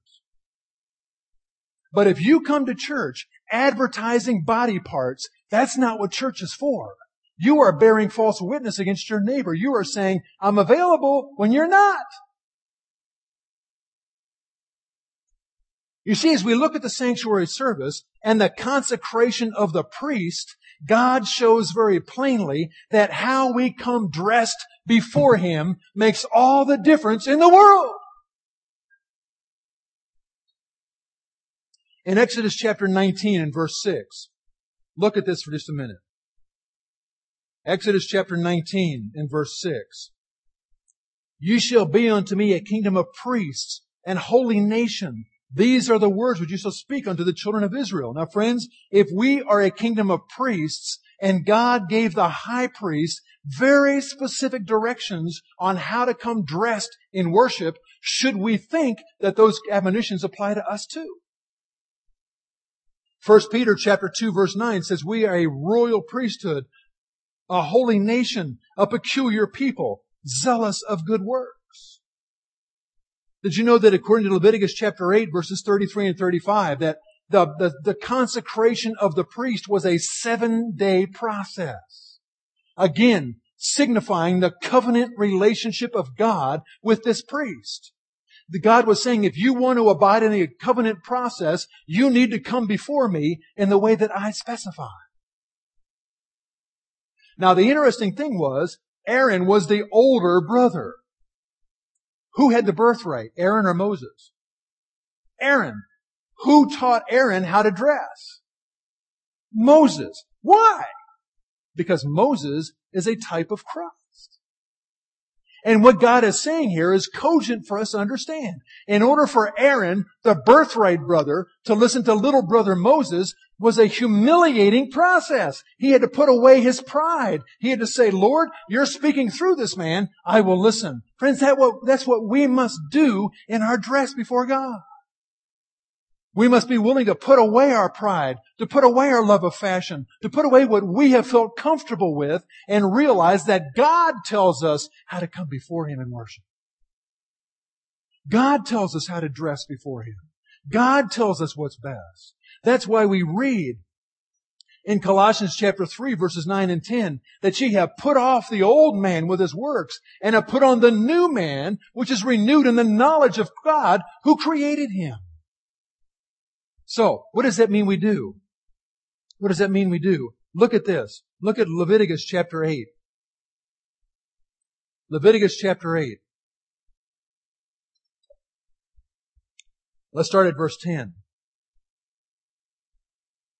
But if you come to church advertising body parts, that's not what church is for. You are bearing false witness against your neighbor. You are saying, I'm available when you're not. You see, as we look at the sanctuary service and the consecration of the priest, God shows very plainly that how we come dressed before Him makes all the difference in the world. In Exodus chapter 19 and verse 6, look at this for just a minute. Exodus chapter 19 and verse 6. You shall be unto me a kingdom of priests and holy nation. These are the words which you shall speak unto the children of Israel. Now friends, if we are a kingdom of priests and God gave the high priest very specific directions on how to come dressed in worship, should we think that those admonitions apply to us too? 1 Peter chapter 2 verse 9 says we are a royal priesthood, a holy nation, a peculiar people, zealous of good works. Did you know that according to Leviticus chapter 8 verses 33 and 35 that the, the, the consecration of the priest was a seven day process. Again, signifying the covenant relationship of God with this priest. The God was saying, if you want to abide in the covenant process, you need to come before me in the way that I specify. Now the interesting thing was, Aaron was the older brother. Who had the birthright, Aaron or Moses? Aaron. Who taught Aaron how to dress? Moses. Why? Because Moses is a type of Christ. And what God is saying here is cogent for us to understand. In order for Aaron, the birthright brother, to listen to little brother Moses was a humiliating process. He had to put away his pride. He had to say, Lord, you're speaking through this man. I will listen. Friends, that what, that's what we must do in our dress before God. We must be willing to put away our pride, to put away our love of fashion, to put away what we have felt comfortable with and realize that God tells us how to come before Him in worship. God tells us how to dress before Him. God tells us what's best. That's why we read in Colossians chapter 3 verses 9 and 10 that ye have put off the old man with his works and have put on the new man which is renewed in the knowledge of God who created him. So, what does that mean we do? What does that mean we do? Look at this. Look at Leviticus chapter 8. Leviticus chapter 8. Let's start at verse 10.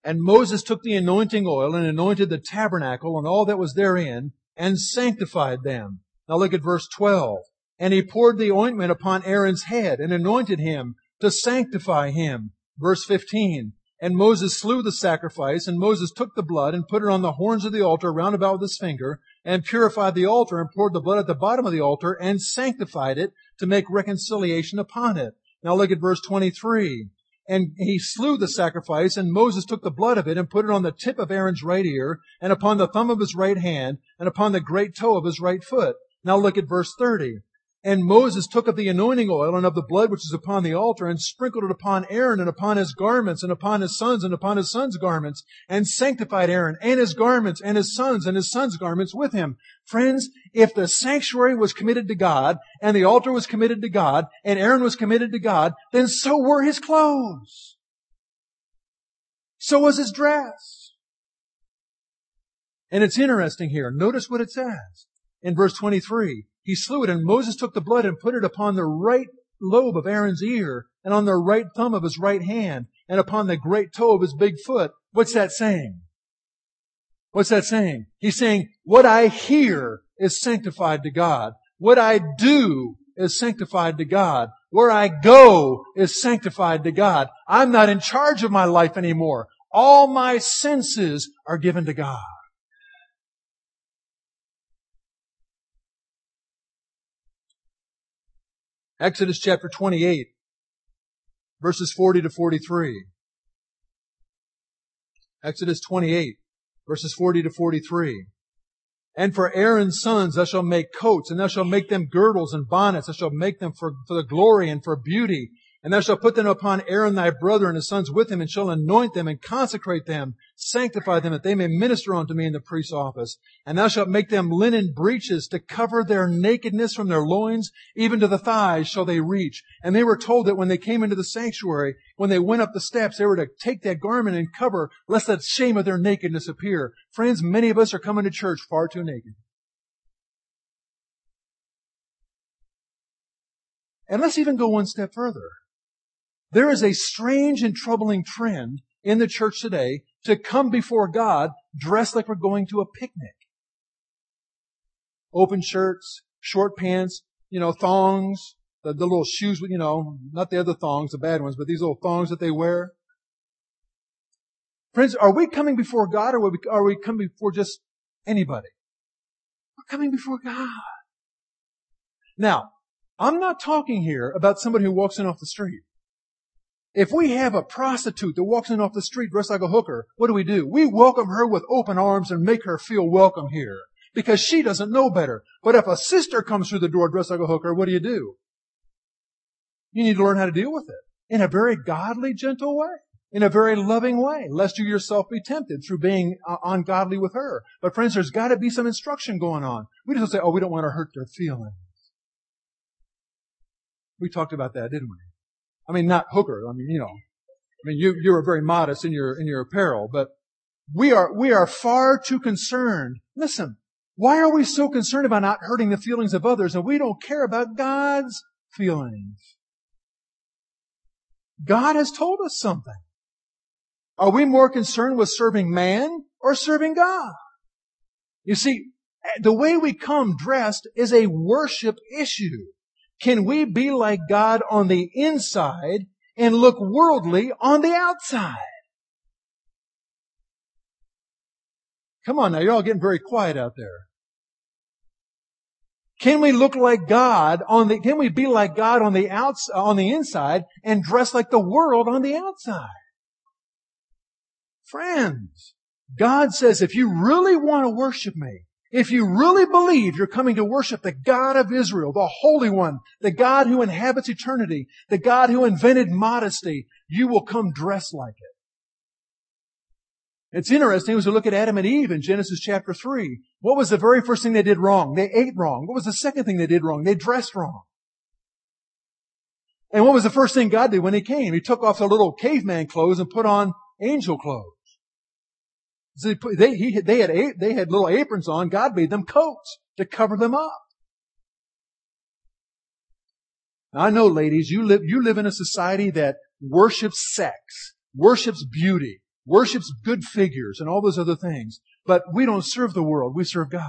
And Moses took the anointing oil and anointed the tabernacle and all that was therein and sanctified them. Now look at verse 12. And he poured the ointment upon Aaron's head and anointed him to sanctify him Verse 15. And Moses slew the sacrifice, and Moses took the blood and put it on the horns of the altar round about with his finger, and purified the altar, and poured the blood at the bottom of the altar, and sanctified it to make reconciliation upon it. Now look at verse 23. And he slew the sacrifice, and Moses took the blood of it, and put it on the tip of Aaron's right ear, and upon the thumb of his right hand, and upon the great toe of his right foot. Now look at verse 30. And Moses took of the anointing oil and of the blood which is upon the altar and sprinkled it upon Aaron and upon his garments and upon his sons and upon his sons' garments and sanctified Aaron and his garments and his sons and his sons' garments with him. Friends, if the sanctuary was committed to God and the altar was committed to God and Aaron was committed to God, then so were his clothes. So was his dress. And it's interesting here. Notice what it says in verse 23. He slew it, and Moses took the blood and put it upon the right lobe of Aaron's ear, and on the right thumb of his right hand, and upon the great toe of his big foot. What's that saying? What's that saying? He's saying, what I hear is sanctified to God. What I do is sanctified to God. Where I go is sanctified to God. I'm not in charge of my life anymore. All my senses are given to God. Exodus chapter 28, verses 40 to 43. Exodus 28, verses 40 to 43. And for Aaron's sons thou shalt make coats, and thou shalt make them girdles and bonnets. Thou shalt make them for, for the glory and for beauty. And thou shalt put them upon Aaron thy brother and his sons with him, and shall anoint them and consecrate them, sanctify them, that they may minister unto me in the priest's office. And thou shalt make them linen breeches to cover their nakedness from their loins, even to the thighs shall they reach. And they were told that when they came into the sanctuary, when they went up the steps, they were to take that garment and cover, lest that shame of their nakedness appear. Friends, many of us are coming to church far too naked. And let's even go one step further. There is a strange and troubling trend in the church today to come before God dressed like we're going to a picnic. Open shirts, short pants, you know, thongs, the, the little shoes, you know, not the other thongs, the bad ones, but these little thongs that they wear. Friends, are we coming before God or are we, are we coming before just anybody? We're coming before God. Now, I'm not talking here about somebody who walks in off the street. If we have a prostitute that walks in off the street dressed like a hooker, what do we do? We welcome her with open arms and make her feel welcome here because she doesn't know better. But if a sister comes through the door dressed like a hooker, what do you do? You need to learn how to deal with it in a very godly, gentle way, in a very loving way, lest you yourself be tempted through being uh, ungodly with her. But friends, there's got to be some instruction going on. We just don't say, oh, we don't want to hurt their feelings. We talked about that, didn't we? I mean, not hooker. I mean, you know, I mean, you, you are very modest in your, in your apparel, but we are, we are far too concerned. Listen, why are we so concerned about not hurting the feelings of others and we don't care about God's feelings? God has told us something. Are we more concerned with serving man or serving God? You see, the way we come dressed is a worship issue. Can we be like God on the inside and look worldly on the outside? Come on now, you're all getting very quiet out there. Can we look like God on the, can we be like God on the outs, on the inside and dress like the world on the outside? Friends, God says if you really want to worship me, if you really believe you're coming to worship the God of Israel, the Holy One, the God who inhabits eternity, the God who invented modesty, you will come dressed like it. It's interesting as we look at Adam and Eve in Genesis chapter 3. What was the very first thing they did wrong? They ate wrong. What was the second thing they did wrong? They dressed wrong. And what was the first thing God did when He came? He took off their little caveman clothes and put on angel clothes. They, he, they, had, they had little aprons on. God made them coats to cover them up. Now, I know, ladies, you live, you live in a society that worships sex, worships beauty, worships good figures, and all those other things. But we don't serve the world. We serve God.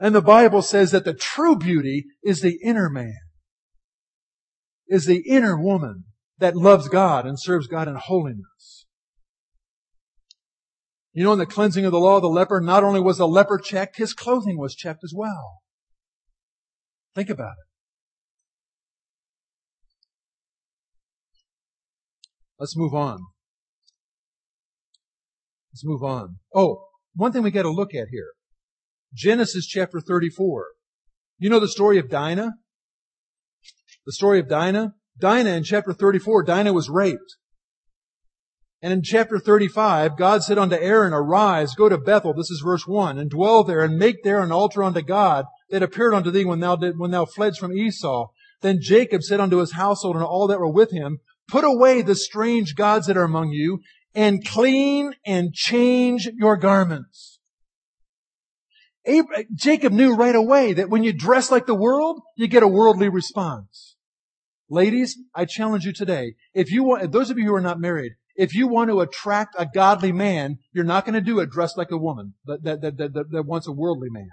And the Bible says that the true beauty is the inner man, is the inner woman that loves God and serves God in holiness. You know, in the cleansing of the law the leper, not only was the leper checked, his clothing was checked as well. Think about it. Let's move on. Let's move on. Oh, one thing we got to look at here. Genesis chapter 34. You know the story of Dinah? The story of Dinah? Dinah in chapter 34, Dinah was raped. And in chapter 35, God said unto Aaron, Arise, go to Bethel, this is verse 1, and dwell there, and make there an altar unto God that appeared unto thee when thou did, when thou fledst from Esau. Then Jacob said unto his household and all that were with him, Put away the strange gods that are among you, and clean and change your garments. Abraham, Jacob knew right away that when you dress like the world, you get a worldly response. Ladies, I challenge you today. If you want, those of you who are not married, if you want to attract a godly man, you're not going to do it dressed like a woman that, that, that, that, that wants a worldly man.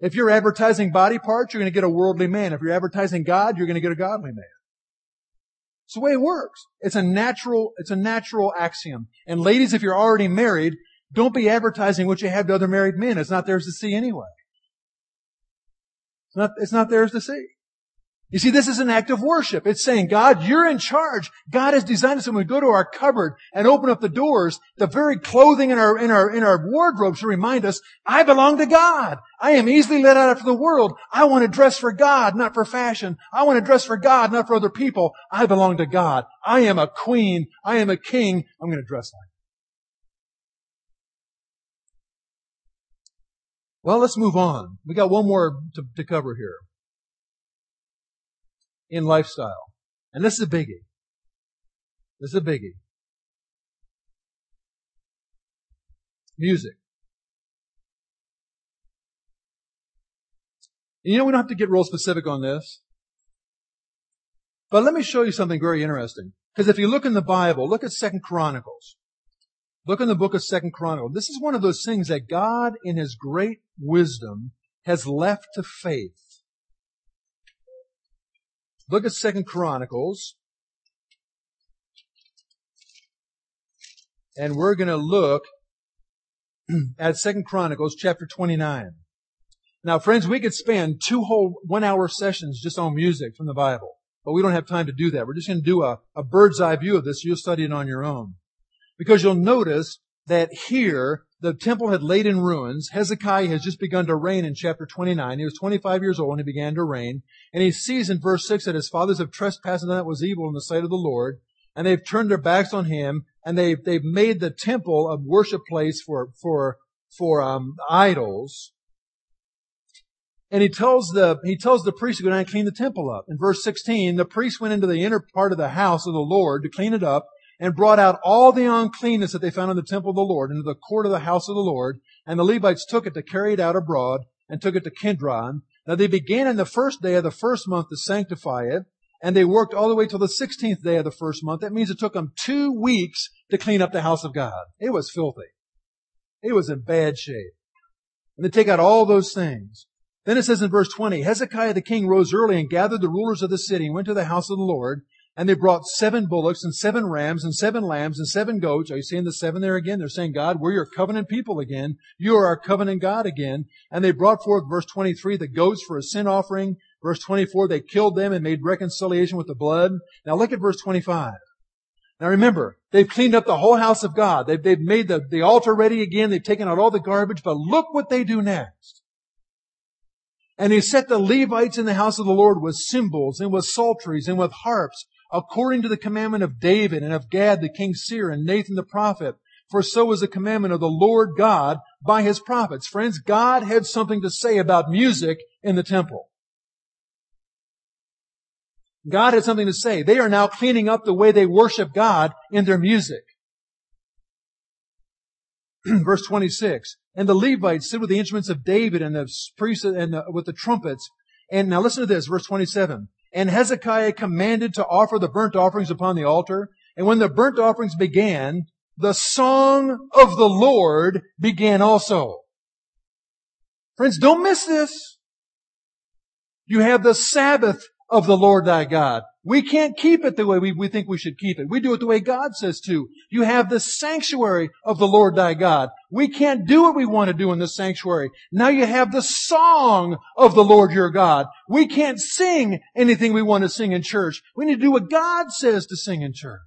If you're advertising body parts, you're going to get a worldly man. If you're advertising God, you're going to get a godly man. It's the way it works. It's a natural, it's a natural axiom. And ladies, if you're already married, don't be advertising what you have to other married men. It's not theirs to see anyway. It's not, it's not theirs to see. You see, this is an act of worship. It's saying, God, you're in charge. God has designed us when we go to our cupboard and open up the doors, the very clothing in our, in our, in our wardrobe should remind us, I belong to God. I am easily led out after the world. I want to dress for God, not for fashion. I want to dress for God, not for other people. I belong to God. I am a queen. I am a king. I'm going to dress like Well, let's move on. We got one more to, to cover here in lifestyle. And this is a biggie. This is a biggie. Music. And you know, we don't have to get real specific on this. But let me show you something very interesting. Because if you look in the Bible, look at Second Chronicles. Look in the book of Second Chronicles. This is one of those things that God, in His great wisdom, has left to faith. Look at Second Chronicles. And we're going to look at Second Chronicles chapter 29. Now, friends, we could spend two whole one hour sessions just on music from the Bible, but we don't have time to do that. We're just going to do a, a bird's eye view of this. You'll study it on your own. Because you'll notice that here, the temple had laid in ruins. Hezekiah has just begun to reign in chapter 29. He was 25 years old when he began to reign. And he sees in verse 6 that his fathers have trespassed and that was evil in the sight of the Lord. And they've turned their backs on him and they've, they've made the temple a worship place for, for, for, um, idols. And he tells the, he tells the priest to go down and clean the temple up. In verse 16, the priest went into the inner part of the house of the Lord to clean it up and brought out all the uncleanness that they found in the temple of the Lord into the court of the house of the Lord. And the Levites took it to carry it out abroad and took it to Kidron. Now they began in the first day of the first month to sanctify it. And they worked all the way till the 16th day of the first month. That means it took them two weeks to clean up the house of God. It was filthy. It was in bad shape. And they take out all those things. Then it says in verse 20, Hezekiah the king rose early and gathered the rulers of the city and went to the house of the Lord. And they brought seven bullocks and seven rams and seven lambs and seven goats. Are you seeing the seven there again? They're saying, God, we're your covenant people again. You are our covenant God again. And they brought forth, verse 23, the goats for a sin offering. Verse 24, they killed them and made reconciliation with the blood. Now look at verse 25. Now remember, they've cleaned up the whole house of God. They've, they've made the, the altar ready again. They've taken out all the garbage, but look what they do next. And he set the Levites in the house of the Lord with cymbals and with psalteries and with harps according to the commandment of David and of Gad the king seer and Nathan the prophet. For so was the commandment of the Lord God by his prophets. Friends, God had something to say about music in the temple. God had something to say. They are now cleaning up the way they worship God in their music. Verse 26. And the Levites stood with the instruments of David and the priests and the, with the trumpets. And now listen to this, verse 27. And Hezekiah commanded to offer the burnt offerings upon the altar. And when the burnt offerings began, the song of the Lord began also. Friends, don't miss this. You have the Sabbath of the Lord thy God. We can't keep it the way we, we think we should keep it. We do it the way God says to. You have the sanctuary of the Lord thy God. We can't do what we want to do in the sanctuary. Now you have the song of the Lord your God. We can't sing anything we want to sing in church. We need to do what God says to sing in church.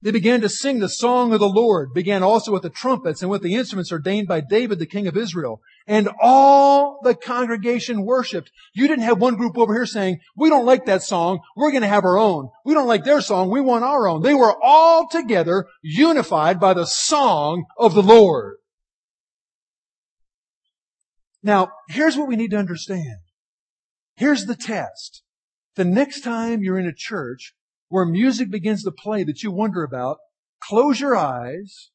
They began to sing the song of the Lord, began also with the trumpets and with the instruments ordained by David, the king of Israel. And all the congregation worshiped. You didn't have one group over here saying, we don't like that song, we're gonna have our own. We don't like their song, we want our own. They were all together, unified by the song of the Lord. Now, here's what we need to understand. Here's the test. The next time you're in a church where music begins to play that you wonder about, close your eyes,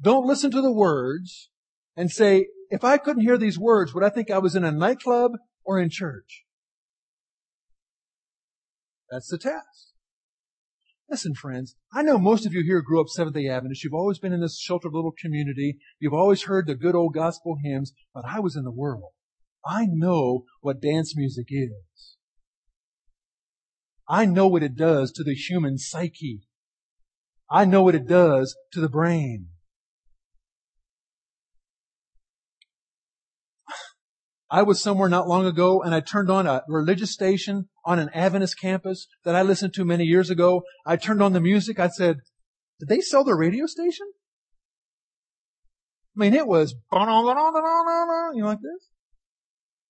don't listen to the words, and say, if I couldn't hear these words, would I think I was in a nightclub or in church? That's the test. Listen, friends, I know most of you here grew up Seventh day Adventist. You've always been in this sheltered little community. You've always heard the good old gospel hymns, but I was in the world. I know what dance music is. I know what it does to the human psyche. I know what it does to the brain. I was somewhere not long ago and I turned on a religious station on an Adventist campus that I listened to many years ago. I turned on the music. I said, did they sell the radio station? I mean, it was, you know, like this.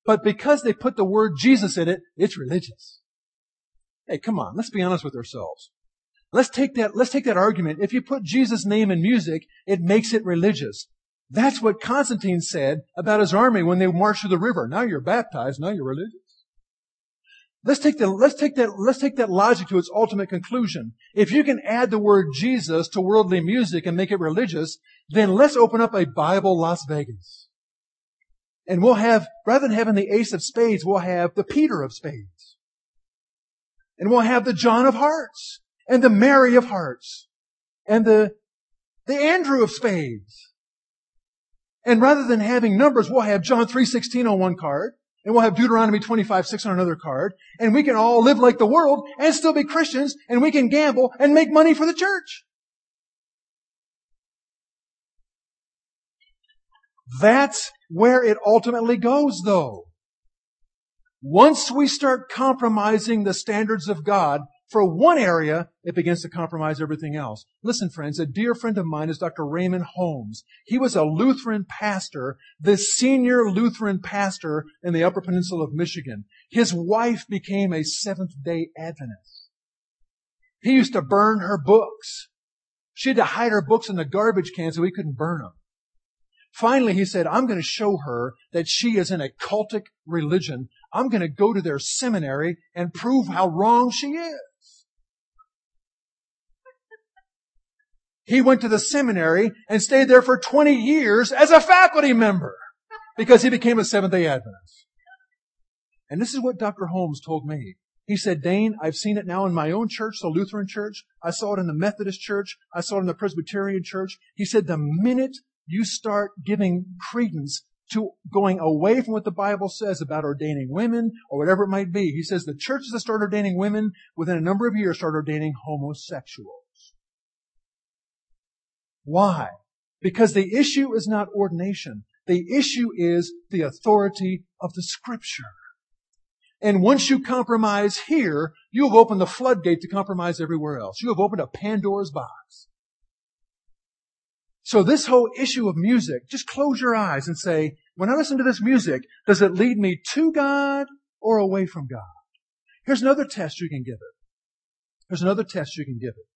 But because they put the word Jesus in it, it's religious. Hey, come on, let's be honest with ourselves. Let's take that, let's take that argument. If you put Jesus' name in music, it makes it religious. That's what Constantine said about his army when they marched through the river. Now you're baptized, now you're religious. Let's take the, let's take that, let's take that logic to its ultimate conclusion. If you can add the word Jesus to worldly music and make it religious, then let's open up a Bible Las Vegas. And we'll have, rather than having the ace of spades, we'll have the Peter of spades. And we'll have the John of hearts. And the Mary of hearts. And the, the Andrew of spades. And rather than having numbers, we'll have John 3.16 on one card, and we'll have Deuteronomy 25.6 on another card, and we can all live like the world and still be Christians, and we can gamble and make money for the church. That's where it ultimately goes though. Once we start compromising the standards of God, for one area, it begins to compromise everything else. Listen, friends, a dear friend of mine is Dr. Raymond Holmes. He was a Lutheran pastor, the senior Lutheran pastor in the Upper Peninsula of Michigan. His wife became a Seventh day Adventist. He used to burn her books. She had to hide her books in the garbage can so he couldn't burn them. Finally, he said, I'm going to show her that she is in a cultic religion. I'm going to go to their seminary and prove how wrong she is. He went to the seminary and stayed there for 20 years as a faculty member because he became a Seventh day Adventist. And this is what Dr. Holmes told me. He said, Dane, I've seen it now in my own church, the Lutheran church. I saw it in the Methodist church. I saw it in the Presbyterian church. He said, the minute you start giving credence to going away from what the Bible says about ordaining women or whatever it might be, he says the churches that start ordaining women within a number of years start ordaining homosexuals. Why? Because the issue is not ordination. The issue is the authority of the scripture. And once you compromise here, you have opened the floodgate to compromise everywhere else. You have opened a Pandora's box. So this whole issue of music, just close your eyes and say, when I listen to this music, does it lead me to God or away from God? Here's another test you can give it. Here's another test you can give it.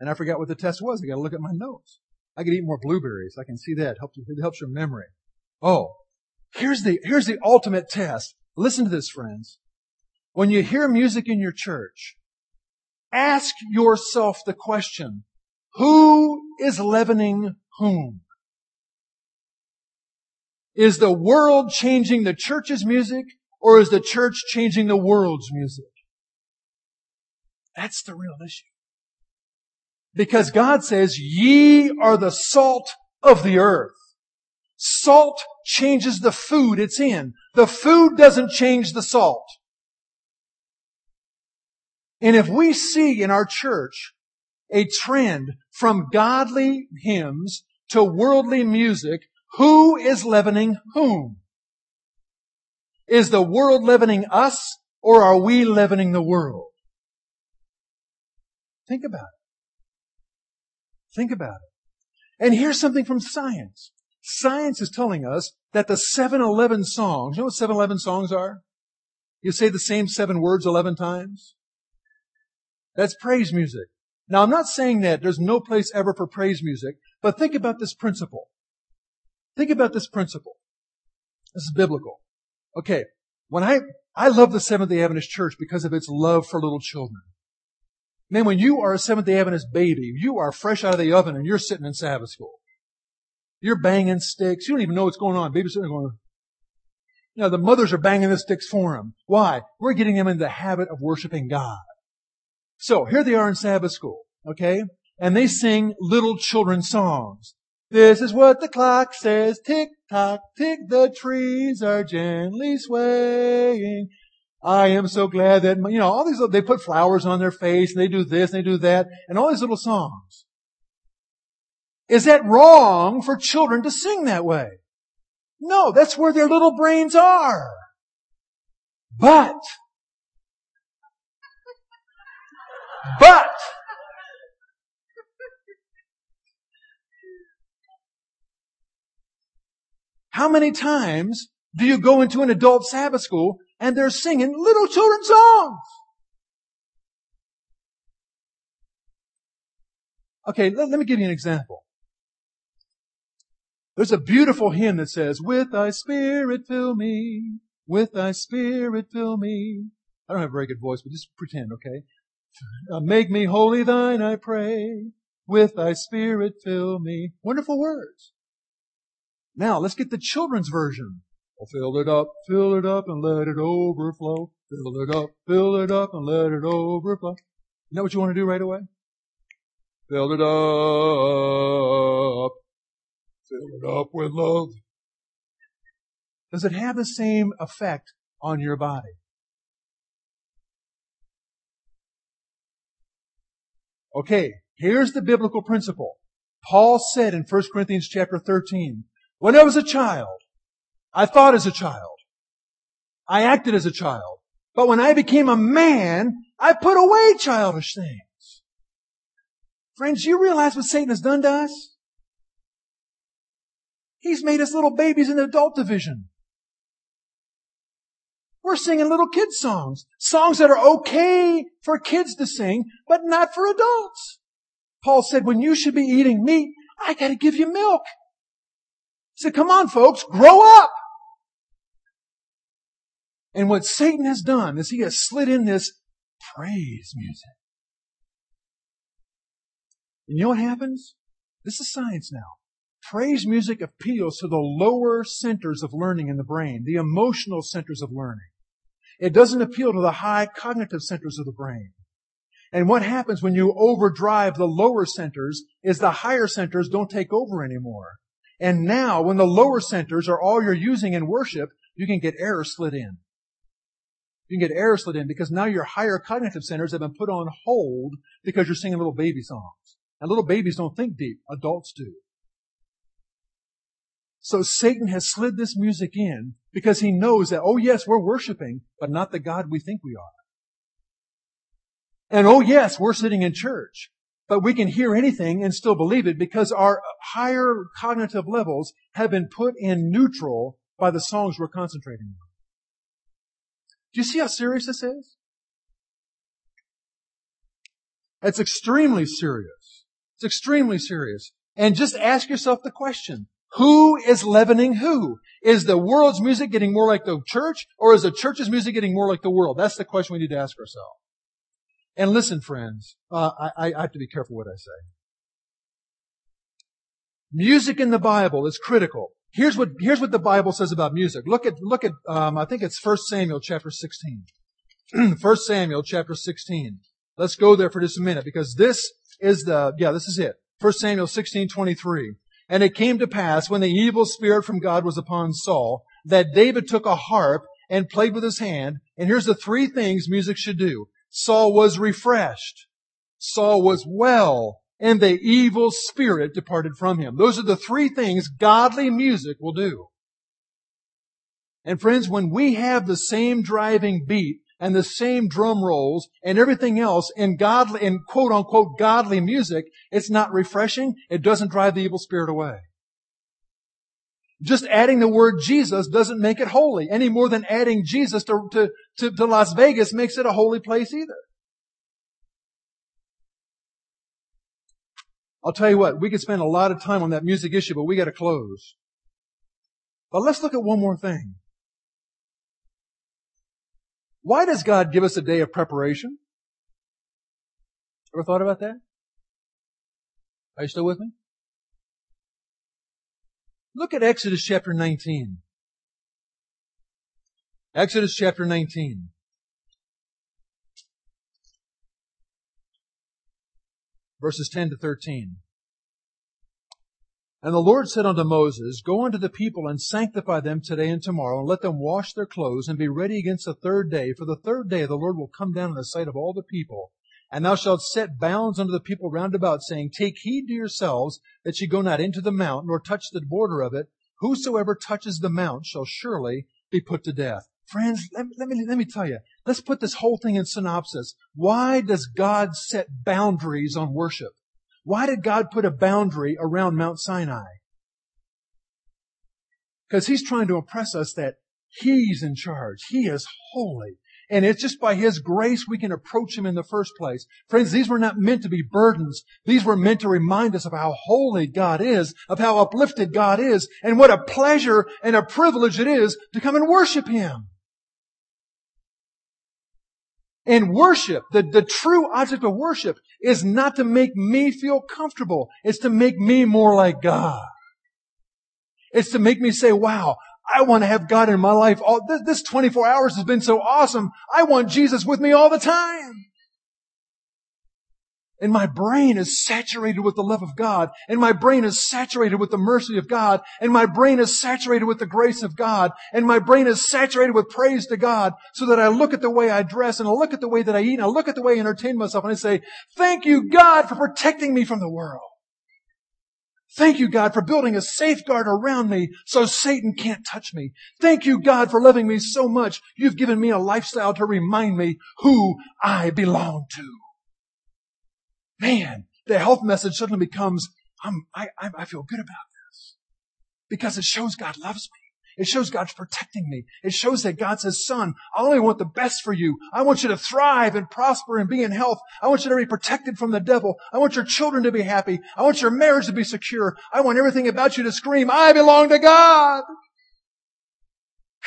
And I forgot what the test was. I gotta look at my notes. I could eat more blueberries. I can see that. It helps, your memory. Oh, here's the, here's the ultimate test. Listen to this, friends. When you hear music in your church, ask yourself the question, who is leavening whom? Is the world changing the church's music or is the church changing the world's music? That's the real issue. Because God says, ye are the salt of the earth. Salt changes the food it's in. The food doesn't change the salt. And if we see in our church a trend from godly hymns to worldly music, who is leavening whom? Is the world leavening us or are we leavening the world? Think about it. Think about it. And here's something from science. Science is telling us that the 7-Eleven songs, you know what 7-Eleven songs are? You say the same seven words 11 times. That's praise music. Now I'm not saying that there's no place ever for praise music, but think about this principle. Think about this principle. This is biblical. Okay. When I, I love the Seventh day Adventist church because of its love for little children. Man, when you are a Seventh day Adventist baby, you are fresh out of the oven and you're sitting in Sabbath school. You're banging sticks. You don't even know what's going on. Baby's sitting there going, you know, the mothers are banging the sticks for them. Why? We're getting them in the habit of worshiping God. So here they are in Sabbath school, okay? And they sing little children's songs. This is what the clock says. Tick tock, tick, the trees are gently swaying. I am so glad that, you know, all these, they put flowers on their face and they do this and they do that and all these little songs. Is that wrong for children to sing that way? No, that's where their little brains are. But, but, how many times do you go into an adult Sabbath school and they're singing little children's songs? Okay, let, let me give you an example. There's a beautiful hymn that says, with thy spirit fill me, with thy spirit fill me. I don't have a very good voice, but just pretend, okay? Uh, make me holy thine, I pray. With thy spirit fill me. Wonderful words. Now, let's get the children's version. Oh, fill it up, fill it up, and let it overflow. Fill it up, fill it up, and let it overflow. You know what you want to do right away? Fill it up, Fill it up with love. Does it have the same effect on your body? Okay, here's the biblical principle. Paul said in 1 Corinthians chapter 13, when I was a child, I thought as a child. I acted as a child. But when I became a man, I put away childish things. Friends, you realize what Satan has done to us? He's made us little babies in the adult division. We're singing little kids songs. Songs that are okay for kids to sing, but not for adults. Paul said, when you should be eating meat, I gotta give you milk. He said, come on folks, grow up. And what Satan has done is he has slid in this praise music. And you know what happens? This is science now. Praise music appeals to the lower centers of learning in the brain, the emotional centers of learning. It doesn't appeal to the high cognitive centers of the brain. And what happens when you overdrive the lower centers is the higher centers don't take over anymore. And now, when the lower centers are all you're using in worship, you can get error slid in. You can get error slid in because now your higher cognitive centers have been put on hold because you're singing little baby songs. And little babies don't think deep. Adults do. So Satan has slid this music in because he knows that, oh yes, we're worshiping, but not the God we think we are. And oh yes, we're sitting in church, but we can hear anything and still believe it because our higher cognitive levels have been put in neutral by the songs we're concentrating on. Do you see how serious this is? It's extremely serious. It's extremely serious. And just ask yourself the question, who is leavening who? Is the world's music getting more like the church or is the church's music getting more like the world? That's the question we need to ask ourselves. And listen, friends, uh, I, I have to be careful what I say. Music in the Bible is critical. Here's what, here's what the Bible says about music. Look at, look at, um, I think it's 1 Samuel chapter 16. 1 Samuel chapter 16. Let's go there for just a minute because this is the, yeah, this is it. 1 Samuel 16, 23. And it came to pass when the evil spirit from God was upon Saul that David took a harp and played with his hand. And here's the three things music should do. Saul was refreshed. Saul was well and the evil spirit departed from him. Those are the three things godly music will do. And friends, when we have the same driving beat and the same drum rolls and everything else in godly, in quote unquote godly music, it's not refreshing. It doesn't drive the evil spirit away. Just adding the word Jesus doesn't make it holy any more than adding Jesus to, to, to, to Las Vegas makes it a holy place either. I'll tell you what, we could spend a lot of time on that music issue, but we gotta close. But let's look at one more thing. Why does God give us a day of preparation? Ever thought about that? Are you still with me? Look at Exodus chapter 19. Exodus chapter 19. verses 10 to 13. And the Lord said unto Moses, Go unto the people and sanctify them today and tomorrow, and let them wash their clothes and be ready against the third day. For the third day the Lord will come down in the sight of all the people. And thou shalt set bounds unto the people round about, saying, Take heed to yourselves that ye go not into the mount, nor touch the border of it. Whosoever touches the mount shall surely be put to death. Friends, let, let, me, let me tell you, let's put this whole thing in synopsis. Why does God set boundaries on worship? Why did God put a boundary around Mount Sinai? Because He's trying to impress us that He's in charge. He is holy. And it's just by His grace we can approach Him in the first place. Friends, these were not meant to be burdens. These were meant to remind us of how holy God is, of how uplifted God is, and what a pleasure and a privilege it is to come and worship Him. And worship, the, the true object of worship is not to make me feel comfortable. It's to make me more like God. It's to make me say, wow, I want to have God in my life. All, this, this 24 hours has been so awesome. I want Jesus with me all the time. And my brain is saturated with the love of God. And my brain is saturated with the mercy of God. And my brain is saturated with the grace of God. And my brain is saturated with praise to God so that I look at the way I dress and I look at the way that I eat and I look at the way I entertain myself and I say, thank you God for protecting me from the world. Thank you, God, for building a safeguard around me so Satan can't touch me. Thank you, God, for loving me so much. You've given me a lifestyle to remind me who I belong to man, the health message suddenly becomes, I'm, I, I feel good about this. Because it shows God loves me. It shows God's protecting me. It shows that God says, son, I only want the best for you. I want you to thrive and prosper and be in health. I want you to be protected from the devil. I want your children to be happy. I want your marriage to be secure. I want everything about you to scream, I belong to God.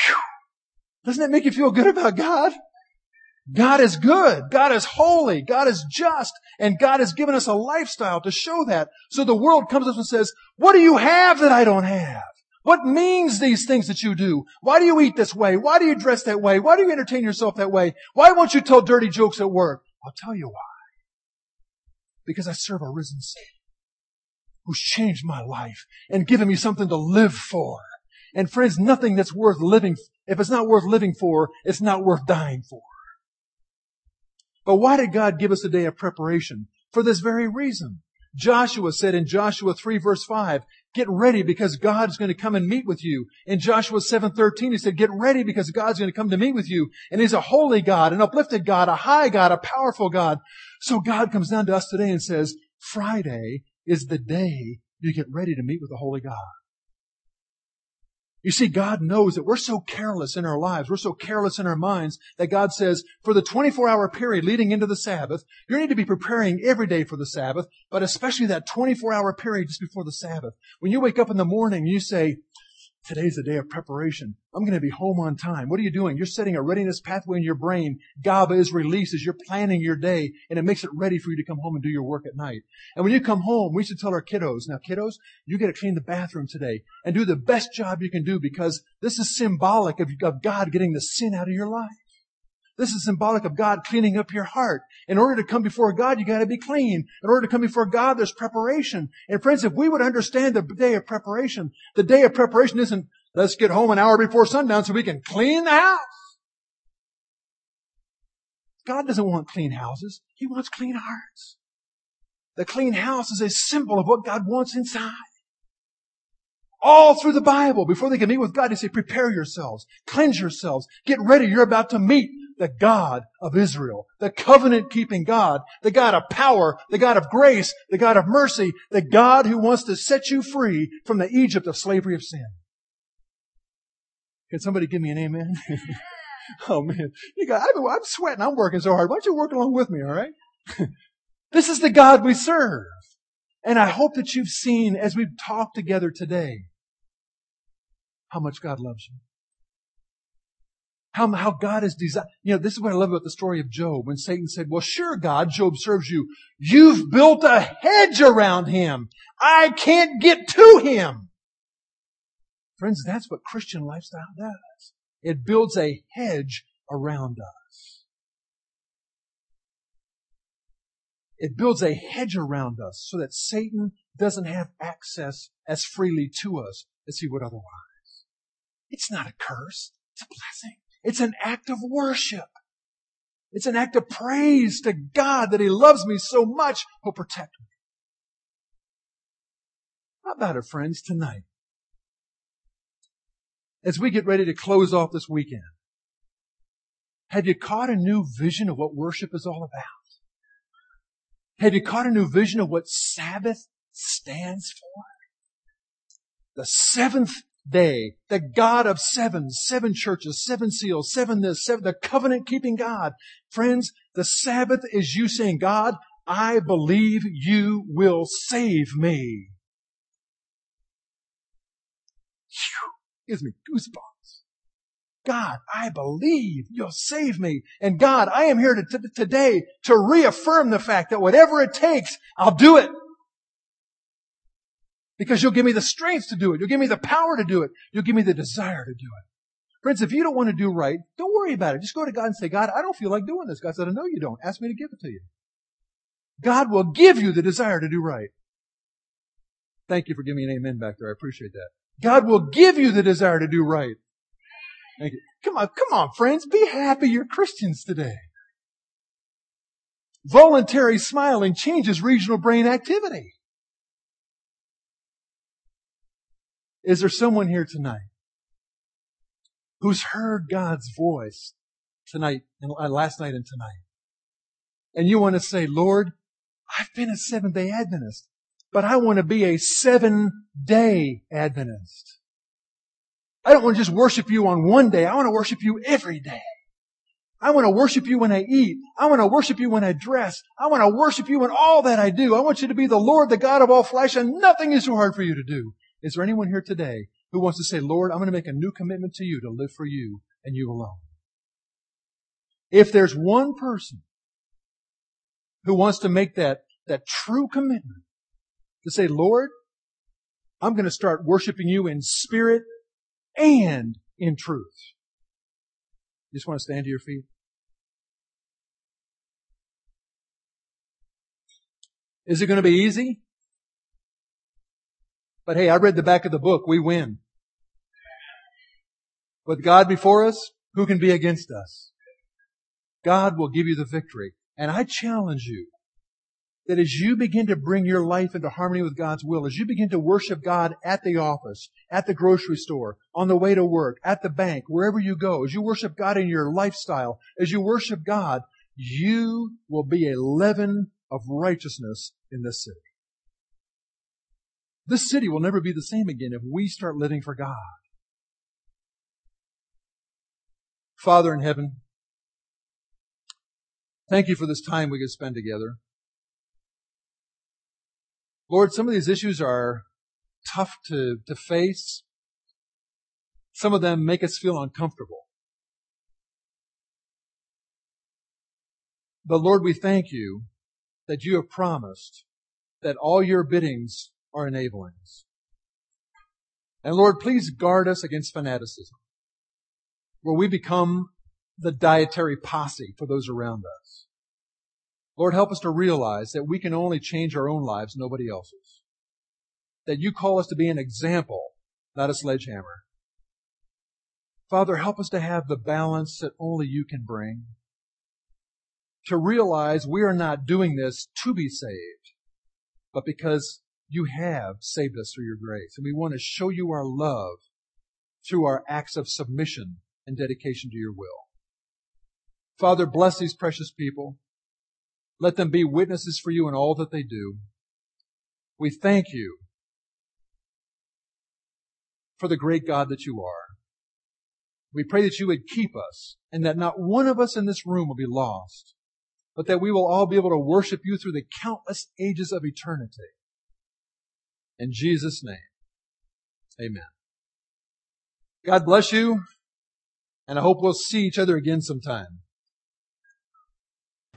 Whew. Doesn't that make you feel good about God? God is good. God is holy. God is just. And God has given us a lifestyle to show that. So the world comes up and says, what do you have that I don't have? What means these things that you do? Why do you eat this way? Why do you dress that way? Why do you entertain yourself that way? Why won't you tell dirty jokes at work? I'll tell you why. Because I serve a risen Savior who's changed my life and given me something to live for. And friends, nothing that's worth living, if it's not worth living for, it's not worth dying for. But why did God give us a day of preparation? For this very reason. Joshua said in Joshua 3 verse 5, get ready because God's going to come and meet with you. In Joshua 7:13 he said, get ready because God's going to come to meet with you. And he's a holy God, an uplifted God, a high God, a powerful God. So God comes down to us today and says, Friday is the day you get ready to meet with the holy God. You see, God knows that we're so careless in our lives, we're so careless in our minds that God says, for the 24 hour period leading into the Sabbath, you need to be preparing every day for the Sabbath, but especially that 24 hour period just before the Sabbath. When you wake up in the morning, you say, Today's a day of preparation. I'm going to be home on time. What are you doing? You're setting a readiness pathway in your brain. GABA is released as you're planning your day and it makes it ready for you to come home and do your work at night. And when you come home, we should tell our kiddos, now kiddos, you got to clean the bathroom today and do the best job you can do because this is symbolic of, of God getting the sin out of your life. This is symbolic of God cleaning up your heart. In order to come before God, you gotta be clean. In order to come before God, there's preparation. And friends, if we would understand the day of preparation, the day of preparation isn't, let's get home an hour before sundown so we can clean the house. God doesn't want clean houses. He wants clean hearts. The clean house is a symbol of what God wants inside. All through the Bible, before they can meet with God, they say, prepare yourselves, cleanse yourselves, get ready. You're about to meet the God of Israel, the covenant keeping God, the God of power, the God of grace, the God of mercy, the God who wants to set you free from the Egypt of slavery of sin. Can somebody give me an amen? oh man, you got, I'm sweating. I'm working so hard. Why don't you work along with me? All right. this is the God we serve. And I hope that you've seen as we've talked together today how much God loves you. How, how God is designed. You know, this is what I love about the story of Job. When Satan said, well, sure, God, Job serves you. You've built a hedge around him. I can't get to him. Friends, that's what Christian lifestyle does. It builds a hedge around us. It builds a hedge around us so that Satan doesn't have access as freely to us as he would otherwise. It's not a curse. It's a blessing. It's an act of worship. It's an act of praise to God that He loves me so much, He'll protect me. How about it, friends, tonight? As we get ready to close off this weekend, have you caught a new vision of what worship is all about? Have you caught a new vision of what Sabbath stands for? The seventh day, the God of seven, seven churches, seven seals, seven this, seven, the covenant keeping God. Friends, the Sabbath is you saying, God, I believe you will save me. Gives me goosebumps. God, I believe you'll save me. And God, I am here to, to, today to reaffirm the fact that whatever it takes, I'll do it. Because you'll give me the strength to do it. You'll give me the power to do it. You'll give me the desire to do it. Friends, if you don't want to do right, don't worry about it. Just go to God and say, God, I don't feel like doing this. God said, I know you don't. Ask me to give it to you. God will give you the desire to do right. Thank you for giving me an amen back there. I appreciate that. God will give you the desire to do right. Thank you. Come on, come on, friends. Be happy you're Christians today. Voluntary smiling changes regional brain activity. Is there someone here tonight who's heard God's voice tonight and uh, last night and tonight? And you want to say, Lord, I've been a seventh day Adventist, but I want to be a seven day Adventist. I don't want to just worship you on one day. I want to worship you every day. I want to worship you when I eat. I want to worship you when I dress. I want to worship you in all that I do. I want you to be the Lord, the God of all flesh, and nothing is too hard for you to do. Is there anyone here today who wants to say, Lord, I'm going to make a new commitment to you to live for you and you alone? If there's one person who wants to make that, that true commitment to say, Lord, I'm going to start worshiping you in spirit and in truth. You just want to stand to your feet? Is it going to be easy? But hey, I read the back of the book. We win. With God before us, who can be against us? God will give you the victory. And I challenge you that as you begin to bring your life into harmony with God's will, as you begin to worship God at the office, at the grocery store, on the way to work, at the bank, wherever you go, as you worship God in your lifestyle, as you worship God, you will be a leaven of righteousness in this city. This city will never be the same again if we start living for God. Father in heaven, thank you for this time we can spend together. Lord, some of these issues are tough to, to face. Some of them make us feel uncomfortable. But Lord, we thank you that you have promised that all your biddings are enablings. And Lord, please guard us against fanaticism, where we become the dietary posse for those around us. Lord, help us to realize that we can only change our own lives, nobody else's. That you call us to be an example, not a sledgehammer. Father, help us to have the balance that only you can bring. To realize we are not doing this to be saved, but because you have saved us through your grace. And we want to show you our love through our acts of submission and dedication to your will. Father, bless these precious people. Let them be witnesses for you in all that they do. We thank you for the great God that you are. We pray that you would keep us and that not one of us in this room will be lost, but that we will all be able to worship you through the countless ages of eternity. In Jesus' name, amen. God bless you, and I hope we'll see each other again sometime.